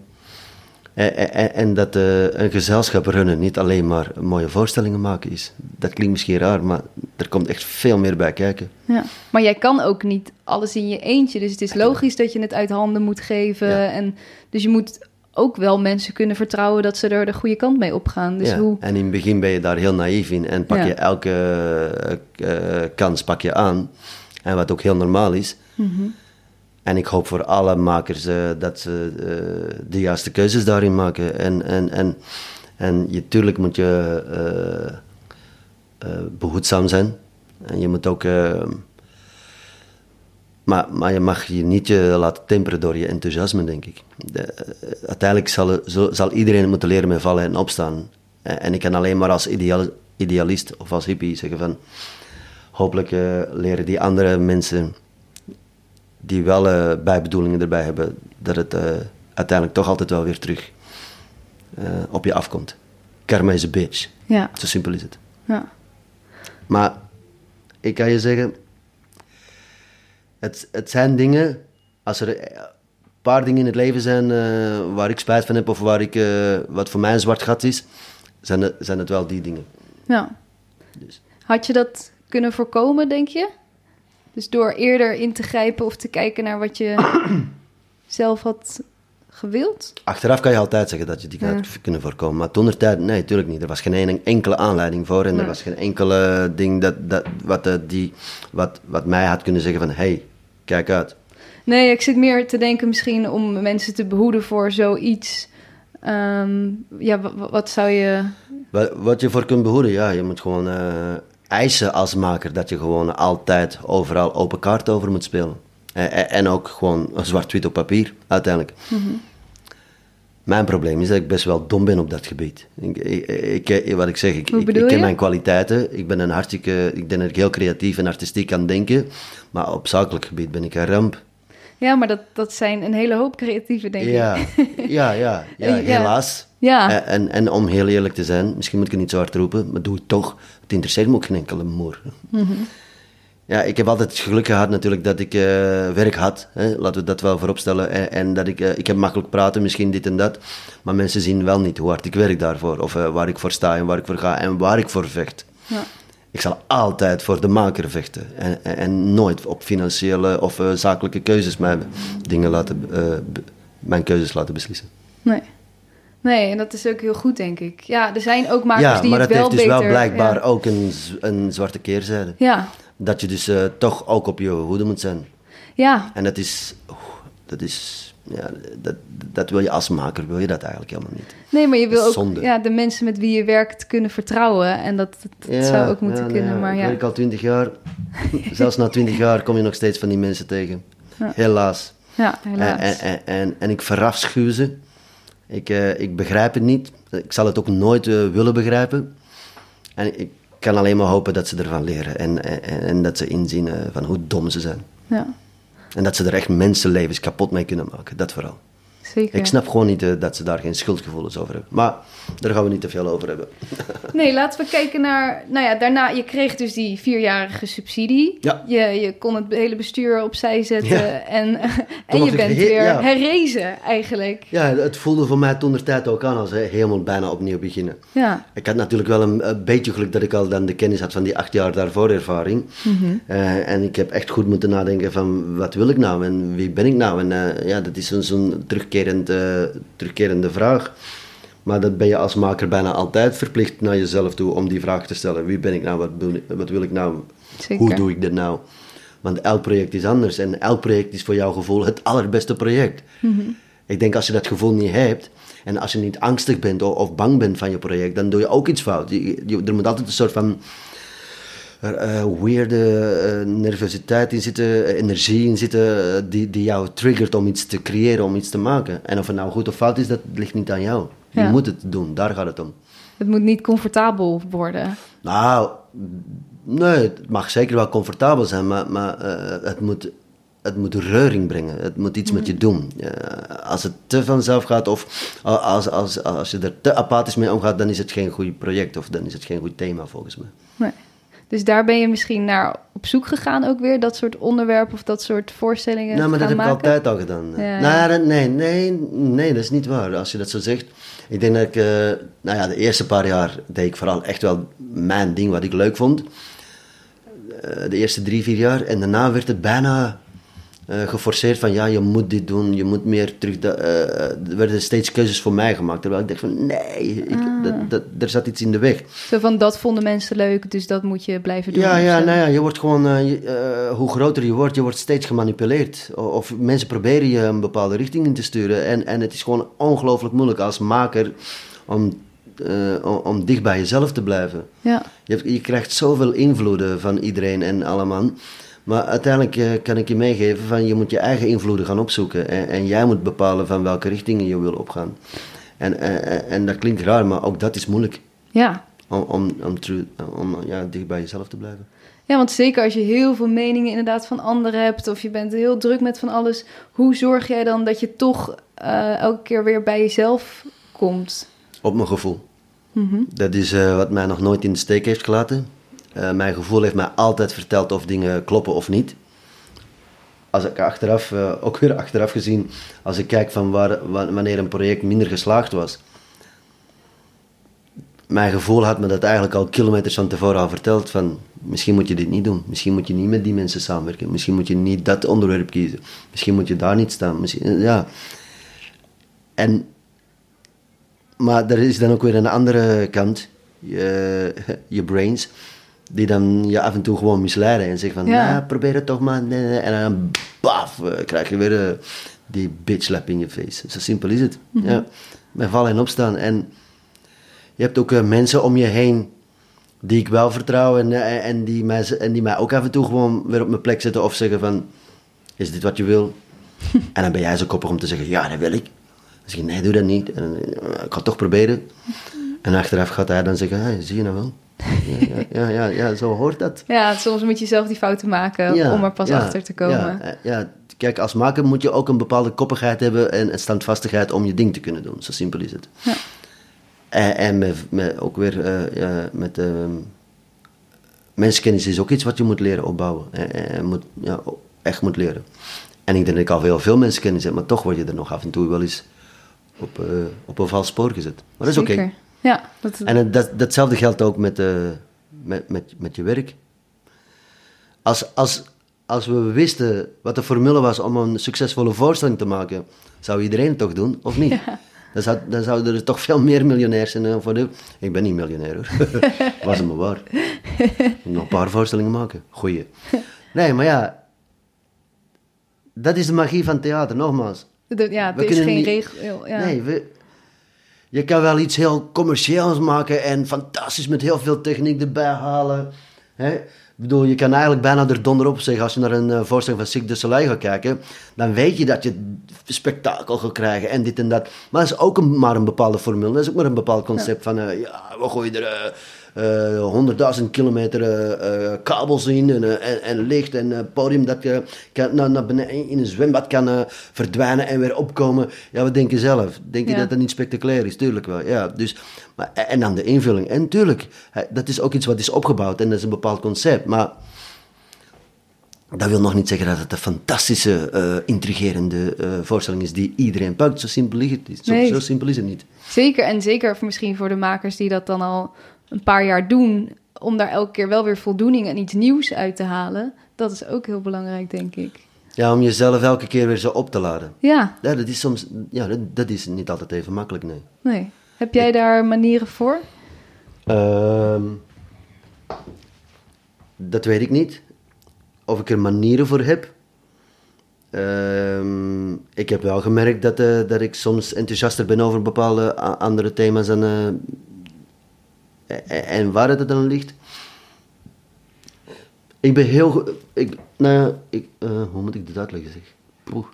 En, en, en dat een gezelschap runnen niet alleen maar mooie voorstellingen maken is. Dat klinkt misschien raar, maar er komt echt veel meer bij kijken. Ja. Maar jij kan ook niet alles in je eentje. Dus het is logisch dat je het uit handen moet geven. Ja. En, dus je moet ook wel mensen kunnen vertrouwen dat ze er de goede kant mee opgaan. Dus ja. hoe... En in het begin ben je daar heel naïef in en pak Ja. je elke uh, kans pak je aan. En wat ook heel normaal is. Mhm. En ik hoop voor alle makers uh, dat ze uh, de juiste keuzes daarin maken. En, en, en, en je, tuurlijk moet je uh, behoedzaam zijn. En je moet ook. maar, maar je mag je niet laten temperen door je enthousiasme, denk ik. De, uiteindelijk zal, zal iedereen moeten leren met vallen en opstaan. En ik kan alleen maar als ideal, idealist of als hippie zeggen van. Hopelijk leren die andere mensen die wel uh, bijbedoelingen erbij hebben, dat het uh, uiteindelijk toch altijd wel weer terug uh, op je afkomt. Karma is a bitch. Ja. Zo simpel is het. Ja. Maar ik kan je zeggen, het, het zijn dingen, als er een paar dingen in het leven zijn waar ik spijt van heb of waar ik, wat voor mij een zwart gat is, zijn het, zijn het wel die dingen. Ja. Dus. Had je dat kunnen voorkomen, denk je? Dus door eerder in te grijpen of te kijken naar wat je zelf had gewild? Achteraf kan je altijd zeggen dat je die had kunnen voorkomen. Maar toen tijd, nee, natuurlijk niet. Er was geen enkele aanleiding voor. En Nee. er was geen enkele ding dat, dat, wat, eh, die, wat, wat mij had kunnen zeggen van... hey, kijk uit. Nee, ik zit meer te denken misschien om mensen te behoeden voor zoiets. Ehm, ja, wa- wa- wat zou je... Wat, wat je voor kunt behoeden, ja, je moet gewoon eh, eisen als maker... dat je gewoon altijd overal open kaart over moet spelen. En, en- en ook gewoon zwart-wit op papier, uiteindelijk. Mijn probleem is dat ik best wel dom ben op dat gebied. Ik, ik, ik- wat ik zeg, ik, ik, ken mijn kwaliteiten. Ik ben een hartstikke, ik denk dat ik heel creatief en artistiek kan denken. Maar op zakelijk gebied ben ik een ramp. Ja, maar dat, dat zijn een hele hoop creatieven, denk ik. Ja, ja, ja, ja, Ja. helaas. Ja. En, en, en om heel eerlijk te zijn, misschien moet ik het niet zo hard roepen, maar doe het toch. Het interesseert me ook geen enkele moer. Ja, ik heb altijd het geluk gehad natuurlijk dat ik eh, werk had. Hè? Laten we dat wel vooropstellen. En, en dat ik, eh, ik heb makkelijk praten, misschien dit en dat. Maar mensen zien wel niet hoe hard ik werk daarvoor. Of eh, waar ik voor sta en waar ik voor ga en waar ik voor vecht. Ja. Ik zal altijd voor de maker vechten. En, en, en nooit op financiële of zakelijke keuzes mijn, dingen laten, mijn keuzes laten beslissen. Nee. Nee, en dat is ook heel goed, denk ik. Ja, er zijn ook makers ja, die maar het het wel heeft dus beter... wel blijkbaar ja. ook een, een zwarte keerzijde. Ja, Dat je dus eh, toch ook op je hoede moet zijn. ja, En dat is, dat is, ja, dat, dat wil je als maker, wil je dat eigenlijk helemaal niet. nee, maar je wil ook Zonde. ja, de mensen met wie je werkt kunnen vertrouwen. En dat, dat, dat zou ook moeten ja, kunnen, ja, maar ik ja. werk al twintig jaar. Zelfs na twintig jaar kom je nog steeds van die mensen tegen. Ja. Helaas. Ja, helaas. En, en, en, en ik verafschuw ze. Ik, eh, ik begrijp het niet. Ik zal het ook nooit eh, willen begrijpen. En ik kan alleen maar hopen dat ze ervan leren. En, en, en dat ze inzien eh, van hoe dom ze zijn. Ja, En dat ze er echt mensenlevens kapot mee kunnen maken. Dat vooral. Zeker. Ik snap gewoon niet eh, dat ze daar geen schuldgevoelens over hebben. Maar daar gaan we niet te veel over hebben. Nee, laten we kijken naar... Nou ja, daarna, je kreeg dus die vierjarige subsidie. Ja. Je, je kon het hele bestuur opzij zetten. Ja. En, en je bent weer ja. herrezen, eigenlijk. Ja, het voelde voor mij toen de tijd ook aan als helemaal bijna opnieuw beginnen. Ja, Ik had natuurlijk wel een, een beetje geluk dat ik al dan de kennis had van die acht jaar daarvoor ervaring. Eh, en ik heb echt goed moeten nadenken van wat wil ik nou en wie ben ik nou? En eh, ja, dat is zo'n terugkerend, eh, terugkerende vraag. Maar dat ben je als maker bijna altijd verplicht naar jezelf toe om die vraag te stellen. Wie ben ik nou? Wat wil, ik- wat wil ik nou? Zeker. Hoe doe ik dit nou? Want elk project is anders en elk project is voor jouw gevoel het allerbeste project. Ik denk als je dat gevoel niet hebt en als je niet angstig bent of, of bang bent van je project, dan doe je ook iets fout. Je, je- er moet altijd een soort van eh, weirde eh, nervositeit in zitten, eh, energie in zitten, die, die jou triggert om iets te creëren, om iets te maken. En of het nou goed of fout is, dat ligt niet aan jou. Je Ja. moet het doen, daar gaat het om. het moet niet comfortabel worden. Nou, nee, het mag zeker wel comfortabel zijn, maar, maar het, moet, het moet reuring brengen. Het moet iets met je doen. Als het te vanzelf gaat of als, als, als je er te apathisch mee omgaat, dan is het geen goed project of dan is het geen goed thema volgens mij. Nee. Dus daar ben je misschien naar op zoek gegaan ook weer, dat soort onderwerpen of dat soort voorstellingen Nou, maar dat heb ik altijd al gedaan. Ja, Nou, ja. nee, nee, nee, dat is niet waar. Als je dat zo zegt. Ik denk dat ik, eh, nou ja, de eerste paar jaar deed ik vooral echt wel mijn ding wat ik leuk vond. Eh, de eerste drie, vier jaar. En daarna werd het bijna eh, geforceerd van, ja, je moet dit doen, je moet meer terug... da- eh, er werden steeds keuzes voor mij gemaakt. Terwijl ik dacht van, nee, ik, Ah. dat, dat, er zat iets in de weg. Zo van, dat vonden mensen leuk, dus dat moet je blijven doen. Ja, ja, zo. nou ja, je wordt gewoon, eh, je- eh, hoe groter je wordt, je wordt steeds gemanipuleerd. Of mensen proberen je een bepaalde richting in te sturen. En, en het is gewoon ongelooflijk moeilijk als maker om, eh, om, om dicht bij jezelf te blijven. Ja. Je, hebt- je krijgt zoveel invloeden van iedereen en allemaal. Maar uiteindelijk eh, kan ik je meegeven van je moet je eigen invloeden gaan opzoeken. En, en jij moet bepalen van welke richtingen je wil opgaan. En, en, en dat klinkt raar, maar ook dat is moeilijk. Ja. Om, om, om, om ja, dicht bij jezelf te blijven. ja, want zeker als je heel veel meningen inderdaad van anderen hebt... of je bent heel druk met van alles... hoe zorg jij dan dat je toch eh, elke keer weer bij jezelf komt? Op mijn gevoel. Mhm. Dat is eh, wat mij nog nooit in de steek heeft gelaten. Eh, mijn gevoel heeft mij altijd verteld of dingen kloppen of niet. Als ik achteraf, eh, ook weer achteraf gezien, als ik kijk van waar, wa- wanneer een project minder geslaagd was. mijn gevoel had me dat eigenlijk al kilometers van tevoren al verteld van misschien moet je dit niet doen. Misschien moet je niet met die mensen samenwerken. Misschien moet je niet dat onderwerp kiezen. Misschien moet je daar niet staan. Misschien, ja. En, maar er is dan ook weer een andere kant. Je, je brains. Die dan je af en toe gewoon misleiden. En zeggen van, Ja. nou, probeer het toch maar. Nee, nee. En dan baf, eh, krijg je weer eh, die bitch slap in je face. Zo simpel is het. Ja. Met vallen en opstaan. En je hebt ook eh, mensen om je heen die ik wel vertrouw en, en, die mij, en die mij ook af en toe gewoon weer op mijn plek zetten of zeggen van, is dit wat je wil? en dan ben jij zo koppig om te zeggen, ja, dat wil ik. Dan zeg je, nee, doe dat niet. En, ik ga het toch proberen. En achteraf gaat hij dan zeggen, hey, zie je nou wel? Ja, ja, ja, zo hoort dat. Ja, soms moet je zelf die fouten maken Ja, om er pas ja, achter te komen. Ja, eh, ja, kijk, als maker moet je ook een bepaalde koppigheid hebben en, standvastigheid om je ding te kunnen doen. Zo simpel is het. Ja. En, en met, met, ook weer eh, met ehm, mensenkennis is ook iets wat je moet leren opbouwen. En, en moet, ja, echt moet leren. En ik denk dat ik al heel veel mensenkennis heb, maar toch word je er nog af en toe wel eens op, eh, op een vals spoor gezet. Maar dat is oké. Zeker. Ja, dat, En het- dat, datzelfde geldt ook met, eh, met, met, met je werk. Als, als, als we wisten wat de formule was om een succesvolle voorstelling te maken, zou iedereen het toch doen, of niet? Dan, zou, dan zouden er toch veel meer miljonairs zijn. eh, voor de... Ik ben niet miljonair hoor. was het maar waar. Nog een paar voorstellingen maken. Goeie. Nee, maar ja. Dat is de magie van theater, nogmaals. de- ja, we er is geen niet- regel. Ja. Nee, we, je kan wel iets heel commercieels maken en fantastisch met heel veel techniek erbij halen. Hè? Ik bedoel, je kan eigenlijk bijna er donder op zeggen als je naar een eh, voorstelling van Cirque du Soleil gaat kijken. Dan weet je dat je spektakel gaat krijgen en dit en dat. Maar dat is ook een, maar een bepaalde formule. Dat is ook maar een bepaald concept van, eh, ja, we gooien er honderdduizend kilometer eh, eh, kabels in en, eh, en, en licht en eh, podium dat je kan, naar, naar beneden in een zwembad kan eh, verdwijnen en weer opkomen. Ja, wat denk je zelf? Denk je Ja. dat dat niet spectaculair is? Tuurlijk wel, ja. Dus, maar, en dan de invulling. En tuurlijk, dat is ook iets wat is opgebouwd en dat is een bepaald concept. Maar dat wil nog niet zeggen dat het een fantastische, eh, intrigerende eh, voorstelling is die iedereen pakt. Zo simpel is het niet. Zo, Nee. zo simpel is het niet. Zeker, en zeker misschien voor de makers die dat dan al een paar jaar doen, om daar elke keer wel weer voldoening en iets nieuws uit te halen. Dat is ook heel belangrijk, denk ik. Ja, om jezelf elke keer weer zo op te laden. Ja, Ja, dat is soms, ja, dat, dat is niet altijd even makkelijk, nee. nee. Heb jij daar manieren voor? Ehm, dat weet ik niet. Of ik er manieren voor heb. Ehm, ik heb wel gemerkt dat, eh, dat ik soms enthousiaster ben over bepaalde andere thema's en, eh, en, en waar het dan ligt. Ik ben heel... Ik, nou ja, ik, eh, hoe moet ik dit uitleggen zeg? Poeh.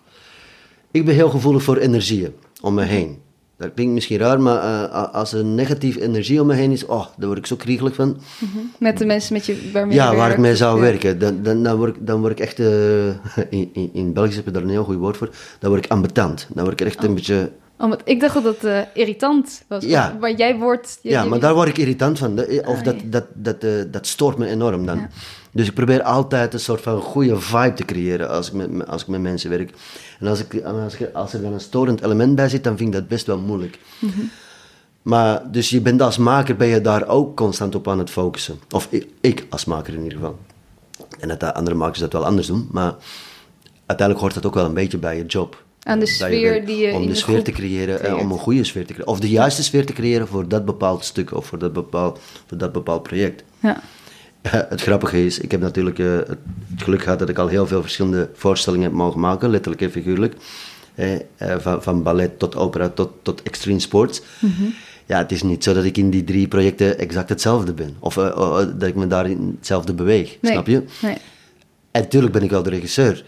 Ik ben heel gevoelig voor energieën om me heen. Dat klinkt misschien raar, maar eh, als er negatief energie om me heen is, oh, daar word ik zo kriegelig van. Met de mensen met je, waarmee Ja, je waar ik mee zou Ja. werken. Dan, dan, dan, word ik, dan word ik echt, eh, in, in, in Belgisch heb je daar een heel goed woord voor, dan word ik ambetant. Dan word ik echt een beetje, Oh, want ik dacht dat het eh, irritant was. Ja. Maar jij wordt... je- ja, je- maar daar word ik irritant van. Dat- Of Ah, dat, ja. dat, dat, eh, dat stoort me enorm dan. Ja. Dus ik probeer altijd een soort van goede vibe te creëren als ik met, als ik met mensen werk. En als, ik, als, ik, als er dan een storend element bij zit, dan vind ik dat best wel moeilijk. Mhm. Maar, dus je bent als maker ben je daar ook constant op aan het focussen. Of ik, ik als maker in ieder geval. En dat de andere makers dat wel anders doen. Maar uiteindelijk hoort dat ook wel een beetje bij je job. Aan de je sfeer die je Om in de sfeer groep te creëren, en creëert. om een goede sfeer te creëren. Of de juiste sfeer te creëren voor dat bepaald stuk of voor dat bepaald, voor dat bepaald project. Ja. Ja, het grappige is, ik heb natuurlijk eh, het geluk gehad dat ik al heel veel verschillende voorstellingen heb mogen maken, letterlijk en figuurlijk. Eh, eh, van, van ballet tot opera tot, tot extreme sports. Mhm. Ja, het is niet zo dat ik in die drie projecten exact hetzelfde ben. Of eh, oh, oh, dat ik me daarin hetzelfde beweeg. Nee. Snap je? Nee. En natuurlijk ben ik wel de regisseur.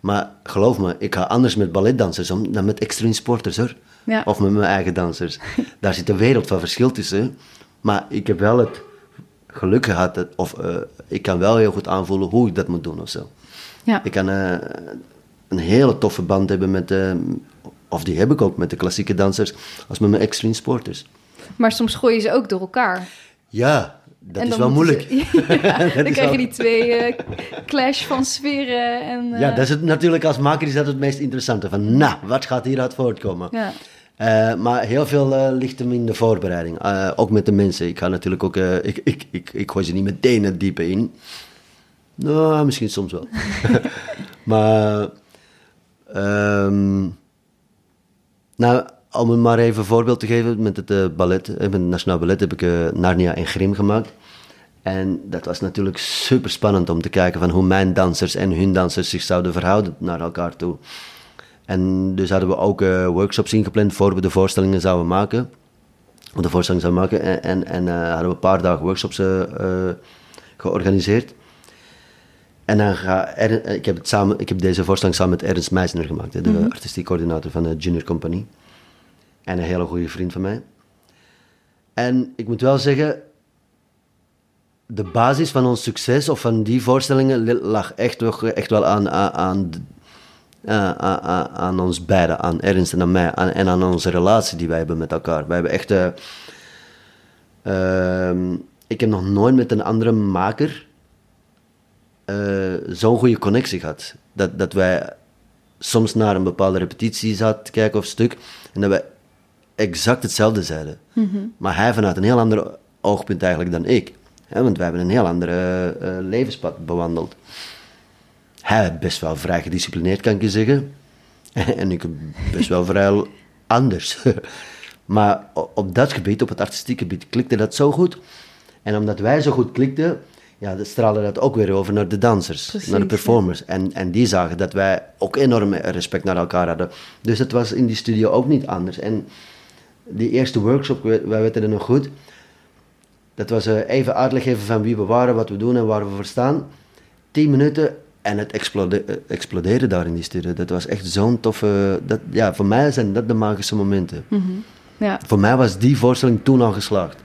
Maar geloof me, ik ga anders met balletdansers om dan met extreme sporters hoor. Ja. Of met mijn eigen dansers. Daar zit een wereld van verschil tussen. Maar ik heb wel het geluk gehad, dat, of eh, ik kan wel heel goed aanvoelen hoe ik dat moet doen of zo. Ja. Ik kan eh, een hele toffe band hebben met, eh, of die heb ik ook met de klassieke dansers, als met mijn extreme sporters. Maar soms gooi je ze ook door elkaar. Ja, dat is wel moeilijk. ze- Ja, dan krijg je die twee eh, clash van sferen. En, eh, Ja, dat is het, natuurlijk als maker is dat het meest interessante. Van, nou, wat gaat hieruit voortkomen? ja. Eh, maar heel veel eh, ligt hem in de voorbereiding. Eh, ook met de mensen. Ik ga natuurlijk ook... eh, ik, ik, ik, ik gooi ze niet meteen het diepe in. Nou, misschien soms wel. maar... ehm, nou, om het maar even een voorbeeld te geven. Met het eh, ballet, eh, met het Nationaal Ballet heb ik eh, Narnia en Grim gemaakt. En dat was natuurlijk super spannend om te kijken van hoe mijn dansers en hun dansers zich zouden verhouden naar elkaar toe. En dus hadden we ook workshops ingepland voor we de voorstellingen zouden maken. Of de voorstelling zouden maken. En, en, en hadden we een paar dagen workshops georganiseerd. En dan ga Er- ik, heb het samen, ik heb deze voorstelling samen met Ernst Meisner gemaakt, de artistiek coördinator van de Junior Company. En een hele goede vriend van mij. En ik moet wel zeggen, de basis van ons succes of van die voorstellingen li- lag echt, echt wel aan, aan, aan, de- aan, ons beiden, aan Ernst en aan mij, en aan onze relatie die wij hebben met elkaar. Wij hebben echt. eh, ehm, ik heb nog nooit met een andere maker eh, zo'n goede connectie gehad. Dat, dat wij soms naar een bepaalde repetitie zaten te kijken of stuk en dat wij exact hetzelfde zeiden. Maar hij vanuit een heel ander oogpunt eigenlijk dan ik. Hè, want wij hebben een heel andere eh, levenspad bewandeld. Hij best wel vrij gedisciplineerd, kan ik je zeggen. en ik best wel vrij anders. maar op dat gebied, op het artistieke gebied, klikte dat zo goed. En omdat wij zo goed klikten, ja, dat straalde dat ook weer over naar de dansers, Precies, naar de ja. performers. En, en die zagen dat wij ook enorm respect naar elkaar hadden. Dus het was in die studio ook niet anders. En die eerste workshop, wij weten het nog goed. Dat was eh, even uitleg geven van wie we waren, wat we doen en waar we voor staan. Tien minuten en het explode, eh, explodeerde daar in die studio. Dat was echt zo'n toffe... Dat, ja, voor mij zijn dat de magische momenten. Ja, Voor mij was die voorstelling toen al geslaagd.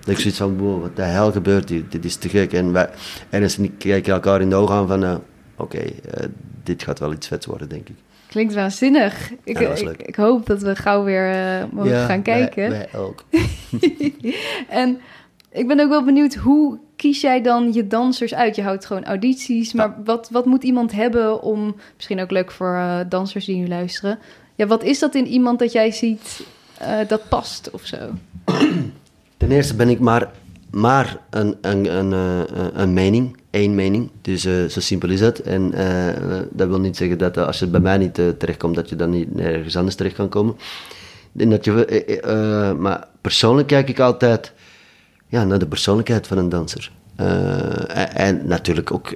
Dat ik zoiets van, wow, wat de hel gebeurt hier? Dit is te gek. En wij, en ik kijken elkaar in de ogen aan van, eh, oké, dit gaat wel iets vets worden, denk ik. Klinkt waanzinnig. Ik, Ja, ik, ik hoop dat we gauw weer eh, mogen gaan kijken. Wij, wij ook. En ik ben ook wel benieuwd, hoe kies jij dan je dansers uit? Je houdt gewoon audities, maar wat, wat moet iemand hebben om... Misschien ook leuk voor eh, dansers die nu luisteren. Ja, wat is dat in iemand dat jij ziet eh, dat past of zo? Ten eerste ben ik maar, maar een, een, een, een mening, één mening. Dus eh, zo simpel is het. En eh, dat wil niet zeggen dat eh, als je bij mij niet terechtkomt, dat je dan niet nergens anders terecht kan komen. Dat je, maar persoonlijk kijk ik altijd ja, naar de persoonlijkheid van een danser. En, natuurlijk ook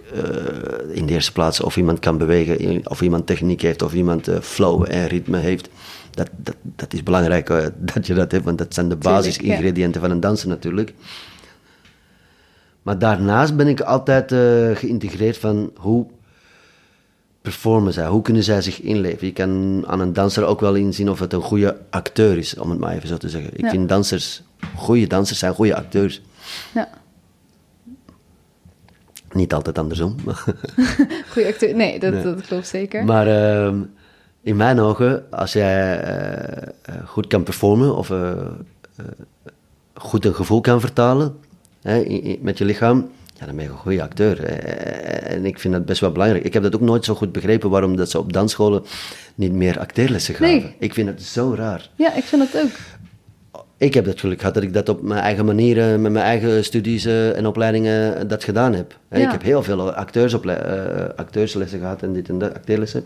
in de eerste plaats of iemand kan bewegen, of iemand techniek heeft, of iemand flow en ritme heeft. Dat, dat, dat is belangrijk dat je dat hebt, want dat zijn de basisingrediënten van een danser natuurlijk. Maar daarnaast ben ik altijd eh, geïntegreerd van hoe performen zij, hoe kunnen zij zich inleven. Je kan aan een danser ook wel inzien of het een goede acteur is, om het maar even zo te zeggen. Ik Ja. vind dansers, goede dansers zijn goede acteurs. Ja, Niet altijd andersom. goede acteur. Nee, dat, Nee. dat klopt zeker. Maar ehm, in mijn ogen, als jij eh, eh, goed kan performen of goed een gevoel kan vertalen hè, met je lichaam, ja, dan ben je een goede acteur. En ik vind dat best wel belangrijk. Ik heb dat ook nooit zo goed begrepen waarom dat ze op dansscholen niet meer acteerlessen gaven. Nee. Ik vind het zo raar. Ja, ik vind dat ook. Ik heb het geluk gehad dat ik dat op mijn eigen manier, met mijn eigen studies eh, en opleidingen, eh, dat gedaan heb. Ja. Ik heb heel veel eh, acteurslessen gehad en dit en dat, acteerlessen.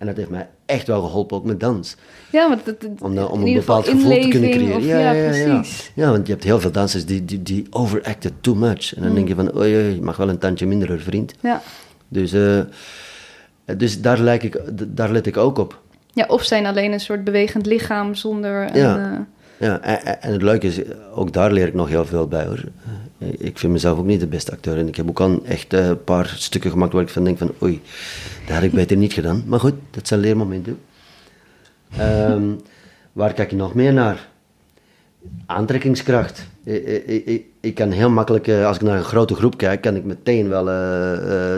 En dat heeft mij echt wel geholpen, ook met dans. Ja, want dat, Om, dan- om een bepaald gevoel te kunnen creëren. Of, ja, ja, ja, ja, precies. Ja, want je hebt heel veel dansers die, die, die overacten too much. En dan denk je van, oei, oei, je mag wel een tandje minder, vriend. Ja. Dus, eh, dus daar, lijk ik, daar let ik ook op. ja, of zijn alleen een soort bewegend lichaam zonder... Een, Ja. eh, Ja, en het leuke is, ook daar leer ik nog heel veel bij hoor. Ik vind mezelf ook niet de beste acteur. En ik heb ook al echt eh, een paar stukken gemaakt waar ik van denk van oei, dat had ik beter niet gedaan. Maar goed, dat zijn leermomenten. Ehm, waar kijk je nog meer naar? Aantrekkingskracht. Ik, ik, ik, ik kan heel makkelijk, eh, als ik naar een grote groep kijk, kan ik meteen wel eh,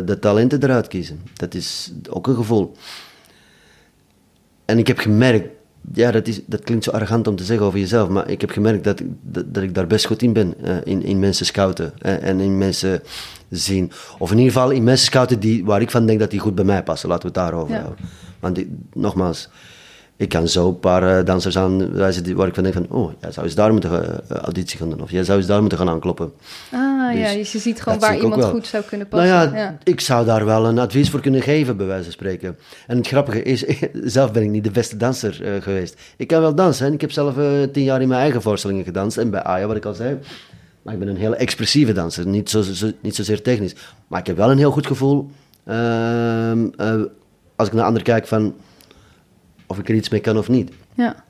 de talenten eruit kiezen. Dat is ook een gevoel. En ik heb gemerkt, ja, dat, is, dat klinkt zo arrogant om te zeggen over jezelf, maar ik heb gemerkt dat, ik- dat, dat ik daar best goed in ben. eh, in, in mensen scouten eh, en in mensen zien. Of in ieder geval in mensen scouten die, waar ik van denk dat die goed bij mij passen. Laten we het daarover Ja. houden. Want nogmaals, ik kan zo een paar eh, dansers aanwijzen waar ik van denk van, oh, jij zou eens daar moeten eh, auditie gaan doen. Of jij zou eens daar moeten gaan aankloppen. Ah ja, Dus je ziet gewoon waar iemand goed zou kunnen Nou passen. ja, ik zou daar wel een advies voor kunnen geven, bij wijze van spreken. En het grappige is, zelf ben ik niet de beste danser eh, geweest. Ik kan wel dansen. hè. Ik heb zelf tien jaar in mijn eigen voorstellingen gedanst. En bij Aya, wat ik al zei. Maar ik ben een hele expressieve danser. Niet, zo, zo- niet zozeer technisch. Maar ik heb wel een heel goed gevoel. ehm, eh, als ik naar anderen kijk van of ik er iets mee kan of niet. Ja.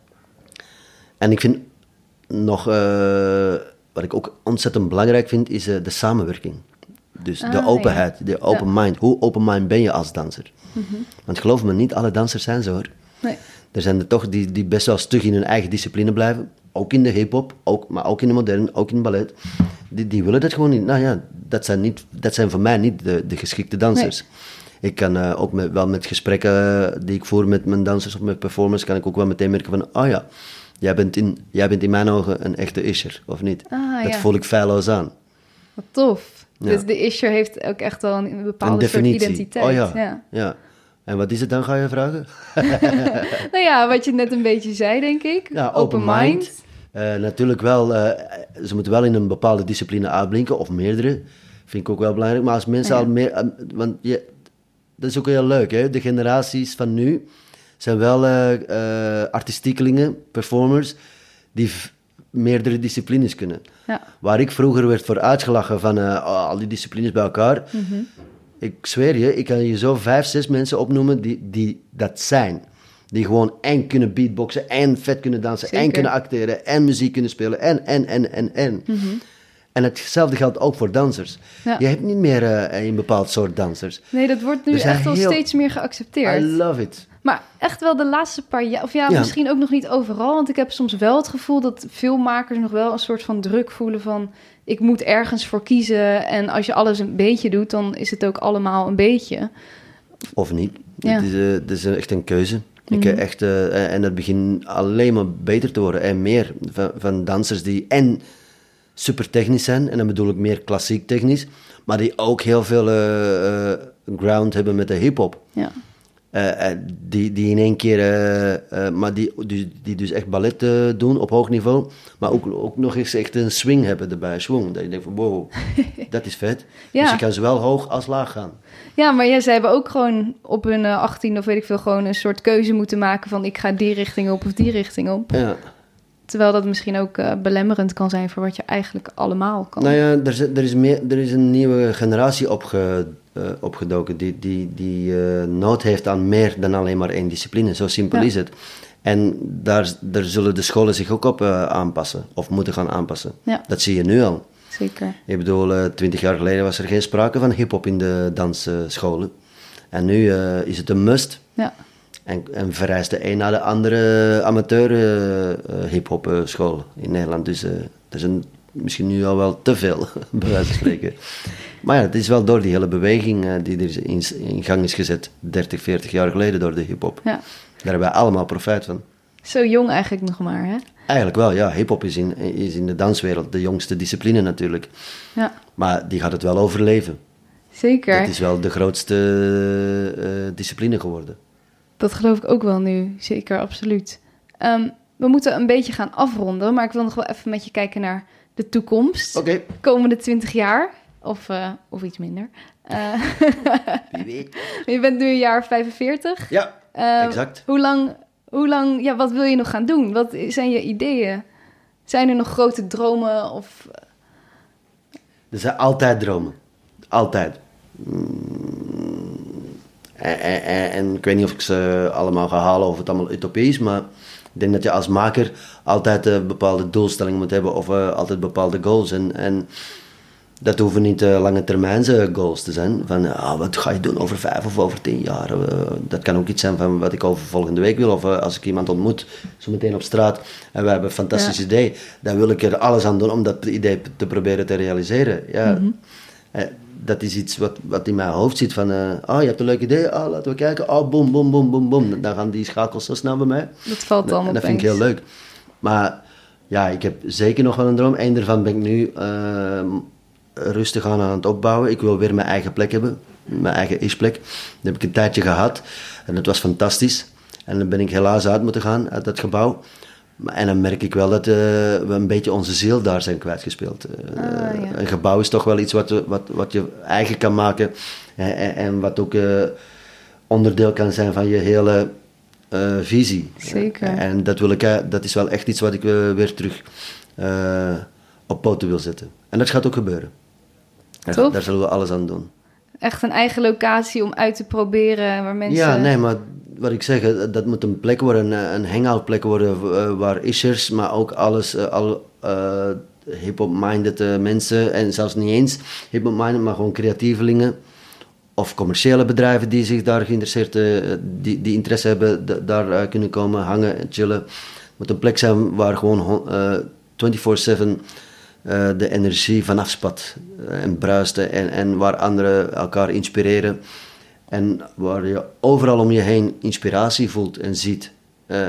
En ik vind nog, eh, wat ik ook ontzettend belangrijk vind, is eh, de samenwerking. Dus de Ah, openheid, de open mind. Hoe open mind ben je als danser? Mhm. Want geloof me, niet alle dansers zijn zo hoor. Nee. Er zijn er toch die, die best wel stug in hun eigen discipline blijven. Ook in de hip-hop, ook, maar ook in de modern, ook in het ballet. Die, die willen dat gewoon niet. Nou ja, dat zijn, niet, dat zijn voor mij niet de, de geschikte dansers. Ik kan eh, ook met, wel met gesprekken eh, die ik voer met mijn dansers of met performers, kan ik ook wel meteen merken van, oh ja, jij bent in, jij bent in mijn ogen een echte isher, of niet? Ah, dat ja. voel ik feilloos aan. Wat tof. Ja. Dus de Isher heeft ook echt wel een bepaalde een soort identiteit. Oh ja. ja. ja. En wat is het dan, ga je vragen? Nou ja, wat je net een beetje zei, denk ik. Ja, open mind. Eh, natuurlijk wel, ze moeten wel in een bepaalde discipline uitblinken, of meerdere. Vind ik ook wel belangrijk. Maar als mensen Ja. al meer... want je, dat is ook heel leuk, hè. De generaties van nu zijn wel eh, eh, artistiekelingen, performers, die meerdere disciplines kunnen. Ja. Waar ik vroeger werd voor uitgelachen van eh, oh, al die disciplines bij elkaar. Mhm. Ik zweer je, ik kan je zo vijf, zes mensen opnoemen die, die dat zijn. Die gewoon en kunnen beatboxen, en vet kunnen dansen, en kunnen acteren, en muziek kunnen spelen, en, en, en, en, en. En hetzelfde geldt ook voor dansers. Mhm. Ja. Je hebt niet meer eh, een bepaald soort dansers. Nee, dat wordt nu zijn echt wel heel- steeds meer geaccepteerd. I love it. Maar echt wel de laatste paar jaar, of ja, Ja. misschien ook nog niet overal. Want ik heb soms wel het gevoel dat filmmakers nog wel een soort van druk voelen van... ik moet ergens voor kiezen en als je alles een beetje doet, dan is het ook allemaal een beetje. Of niet. Ja. Het, is, eh, het is echt een keuze. Ik, eh, echt, eh, en het begint alleen maar beter te worden en meer van, van dansers die en super technisch zijn, en dan bedoel ik meer klassiek technisch, maar die ook heel veel eh, eh, ground hebben met de hip-hop. Ja, Eh, die, die in één keer, maar die, die, die dus echt ballet doen op hoog niveau, maar ook, ook nog eens echt een swing hebben erbij, swing. Dat je denkt van wow, dat is vet. Ja. Dus je kan zowel hoog als laag gaan. ja maar ja, zij hebben ook gewoon op hun eh, 18 of weet ik veel... gewoon een soort keuze moeten maken van... ik ga die richting op of die richting op. Ja. Terwijl dat misschien ook eh, belemmerend kan zijn... voor wat je eigenlijk allemaal kan. Nou ja, er is, er is, meer, er is een nieuwe generatie opge, eh, opgedoken die, die, die eh, nood heeft aan meer dan alleen maar één discipline. Zo simpel Ja. is het. En daar, daar zullen de scholen zich ook op aanpassen, of moeten gaan aanpassen. Ja. Dat zie je nu al. Zeker. Ik bedoel, twintig jaar geleden was er geen sprake van hip-hop in de dansscholen. En nu is het een must. Ja. En, en vereist de een na de andere amateur eh, hip-hop eh, school in Nederland. Dus er zijn misschien nu al wel te veel, bij wijze van spreken. maar ja, het is wel door die hele beweging die er in, in gang is gezet, 30, 40 jaar geleden door de hip-hop. ja. Daar hebben wij allemaal profijt van. Zo jong eigenlijk nog maar, hè? Eigenlijk wel, ja. Hip-hop is in, is in de danswereld de jongste discipline natuurlijk. Ja, Maar die gaat het wel overleven. zeker. Het is wel de grootste discipline geworden. Dat geloof ik ook wel nu, zeker, absoluut. Ehm, we moeten een beetje gaan afronden, maar ik wil nog wel even met je kijken naar de toekomst. Oké, Komende 20 jaar, of, eh, of iets minder. Eh, weet. je bent nu een jaar 45. Ja, Ehm, exact. Hoe lang, hoe lang, ja, wat wil je nog gaan doen? Wat zijn je ideeën? Zijn er nog grote dromen? Of, Er zijn altijd dromen. Altijd. Mm. En, en, en- en ik weet niet of ik ze allemaal ga halen of het allemaal utopie is, maar ik denk dat je als maker altijd eh, bepaalde doelstellingen moet hebben of eh, altijd bepaalde goals. En, en dat hoeven niet eh, lange termijnse goals te zijn. Van ah, wat ga je doen over vijf of over tien jaar? Eh, dat kan ook iets zijn van wat ik over volgende week wil. Of eh, als ik iemand ontmoet, zo meteen op straat en we hebben een fantastisch Ja. idee, dan wil ik er alles aan doen om dat idee te proberen te realiseren. Ja, eh, dat is iets wat, wat in mijn hoofd zit van, eh oh je hebt een leuk idee, oh laten we kijken, oh boom, boom, boom, boom, boom. Dan gaan die schakels zo snel bij mij. dat valt dan En dat vind ik heel leuk. Maar ja, ik heb zeker nog wel een droom. Eén daarvan ben ik nu ehm, rustig aan aan het opbouwen. Ik wil weer mijn eigen plek hebben. Mijn eigen isplek. Dat heb ik een tijdje gehad. En dat was fantastisch. En dan ben ik helaas uit moeten gaan uit dat gebouw. Maar- En dan merk ik wel dat eh, we een beetje onze ziel daar zijn kwijtgespeeld. Eh, Ah, ja. Een gebouw is toch wel iets wat, wat, wat je eigen kan maken. En, en, wat ook eh, onderdeel kan zijn van je hele visie. Zeker. En dat, wil ik, dat is wel echt iets wat ik weer terug op poten wil zetten. En dat gaat ook gebeuren. Daar, daar zullen we alles aan doen. Echt een eigen locatie om uit te proberen waar mensen... Ja, nee, maar wat ik zeg, eh, dat moet een plek worden, een, een hangout plek worden eh, waar ishers, maar ook alles, eh, al eh, hip-hop-minded eh, mensen en zelfs niet eens hip-hop-minded, maar gewoon creatievelingen of commerciële bedrijven die zich daar geïnteresseerd, eh, die, die interesse hebben, da- daar eh, kunnen komen hangen en chillen. Het moet een plek zijn waar gewoon hon- eh, 24/7 eh, de energie vanaf spat eh, en bruist en, en waar anderen elkaar inspireren. En waar je overal om je heen inspiratie voelt en ziet. Eh,